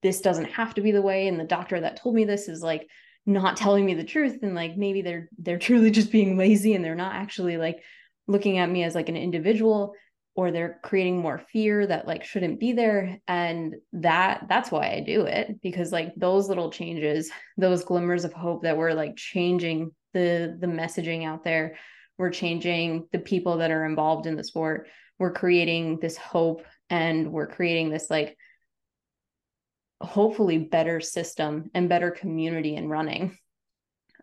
this doesn't have to be the way and the doctor that told me this is like not telling me the truth and like maybe they're they're truly just being lazy and they're not actually like looking at me as like an individual or they're creating more fear that like shouldn't be there and that that's why I do it because like those little changes those glimmers of hope that we're like changing the the messaging out there we're changing the people that are involved in the sport. We're creating this hope and we're creating this like hopefully better system and better community in running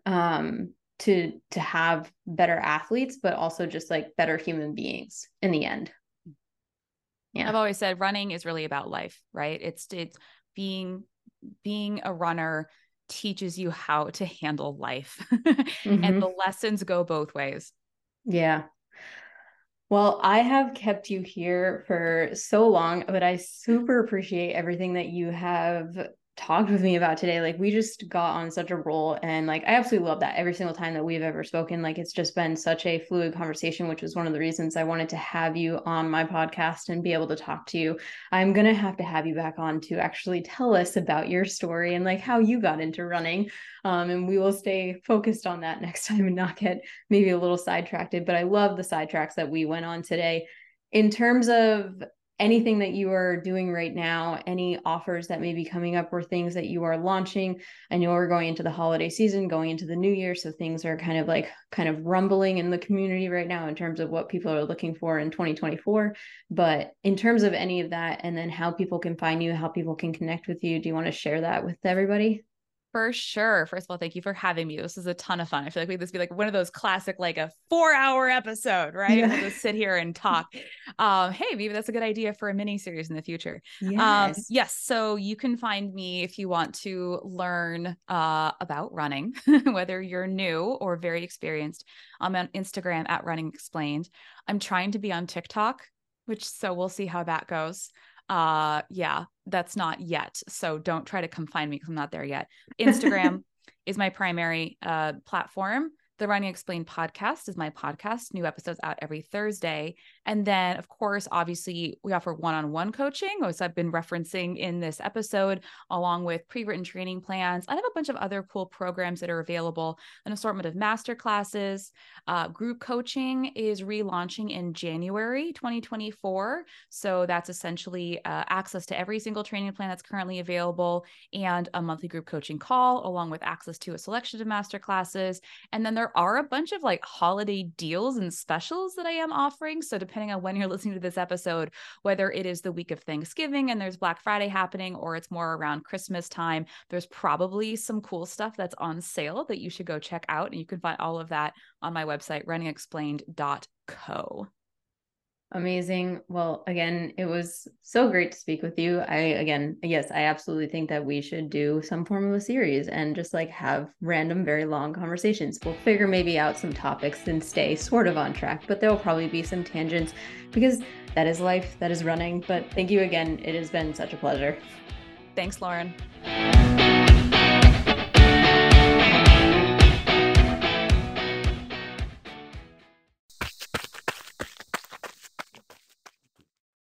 um to to have better athletes but also just like better human beings in the end. Yeah. I've always said running is really about life right? It's it's being being a runner teaches you how to handle life. Mm-hmm. and the lessons go both ways yeah. Well, I have kept you here for so long, but I super appreciate everything that you have talked with me about today. Like we just got on such a roll and like I absolutely love that every single time that we've ever spoken. Like it's just been such a fluid conversation, which was one of the reasons I wanted to have you on my podcast and be able to talk to you. I'm going to have to have you back on to actually tell us about your story and like how you got into running. Um, and we will stay focused on that next time and not get maybe a little sidetracked. But I love the sidetracks that we went on today. In terms of anything that you are doing right now, any offers that may be coming up or things that you are launching. I know we're going into the holiday season, going into the new year. So things are kind of like kind of rumbling in the community right now in terms of what people are looking for in 2024. But in terms of any of that, and then how people can find you, how people can connect with you, do you want to share that with everybody? For sure. First of all, thank you for having me. This is a ton of fun. I feel like we this be like one of those classic, like a four hour episode, right? Yeah. We'll just sit here and talk. um, hey, maybe that's a good idea for a mini series in the future. Um, yes. Um, yes. So you can find me if you want to learn uh, about running, whether you're new or very experienced. I'm on Instagram at Running Explained. I'm trying to be on TikTok, which so we'll see how that goes uh yeah that's not yet so don't try to come find me because i'm not there yet. Instagram is my primary uh platform the Running Explained podcast is my podcast. New episodes out every Thursday. And then, of course, obviously, we offer one on one coaching, as I've been referencing in this episode, along with pre written training plans. I have a bunch of other cool programs that are available an assortment of master classes. Uh, group coaching is relaunching in January 2024. So that's essentially uh, access to every single training plan that's currently available and a monthly group coaching call, along with access to a selection of master classes. And then there there are a bunch of like holiday deals and specials that I am offering. So, depending on when you're listening to this episode, whether it is the week of Thanksgiving and there's Black Friday happening, or it's more around Christmas time, there's probably some cool stuff that's on sale that you should go check out. And you can find all of that on my website, runningexplained.co. Amazing. Well, again, it was so great to speak with you. I, again, yes, I absolutely think that we should do some form of a series and just like have random, very long conversations. We'll figure maybe out some topics and stay sort of on track, but there will probably be some tangents because that is life, that is running. But thank you again. It has been such a pleasure. Thanks, Lauren.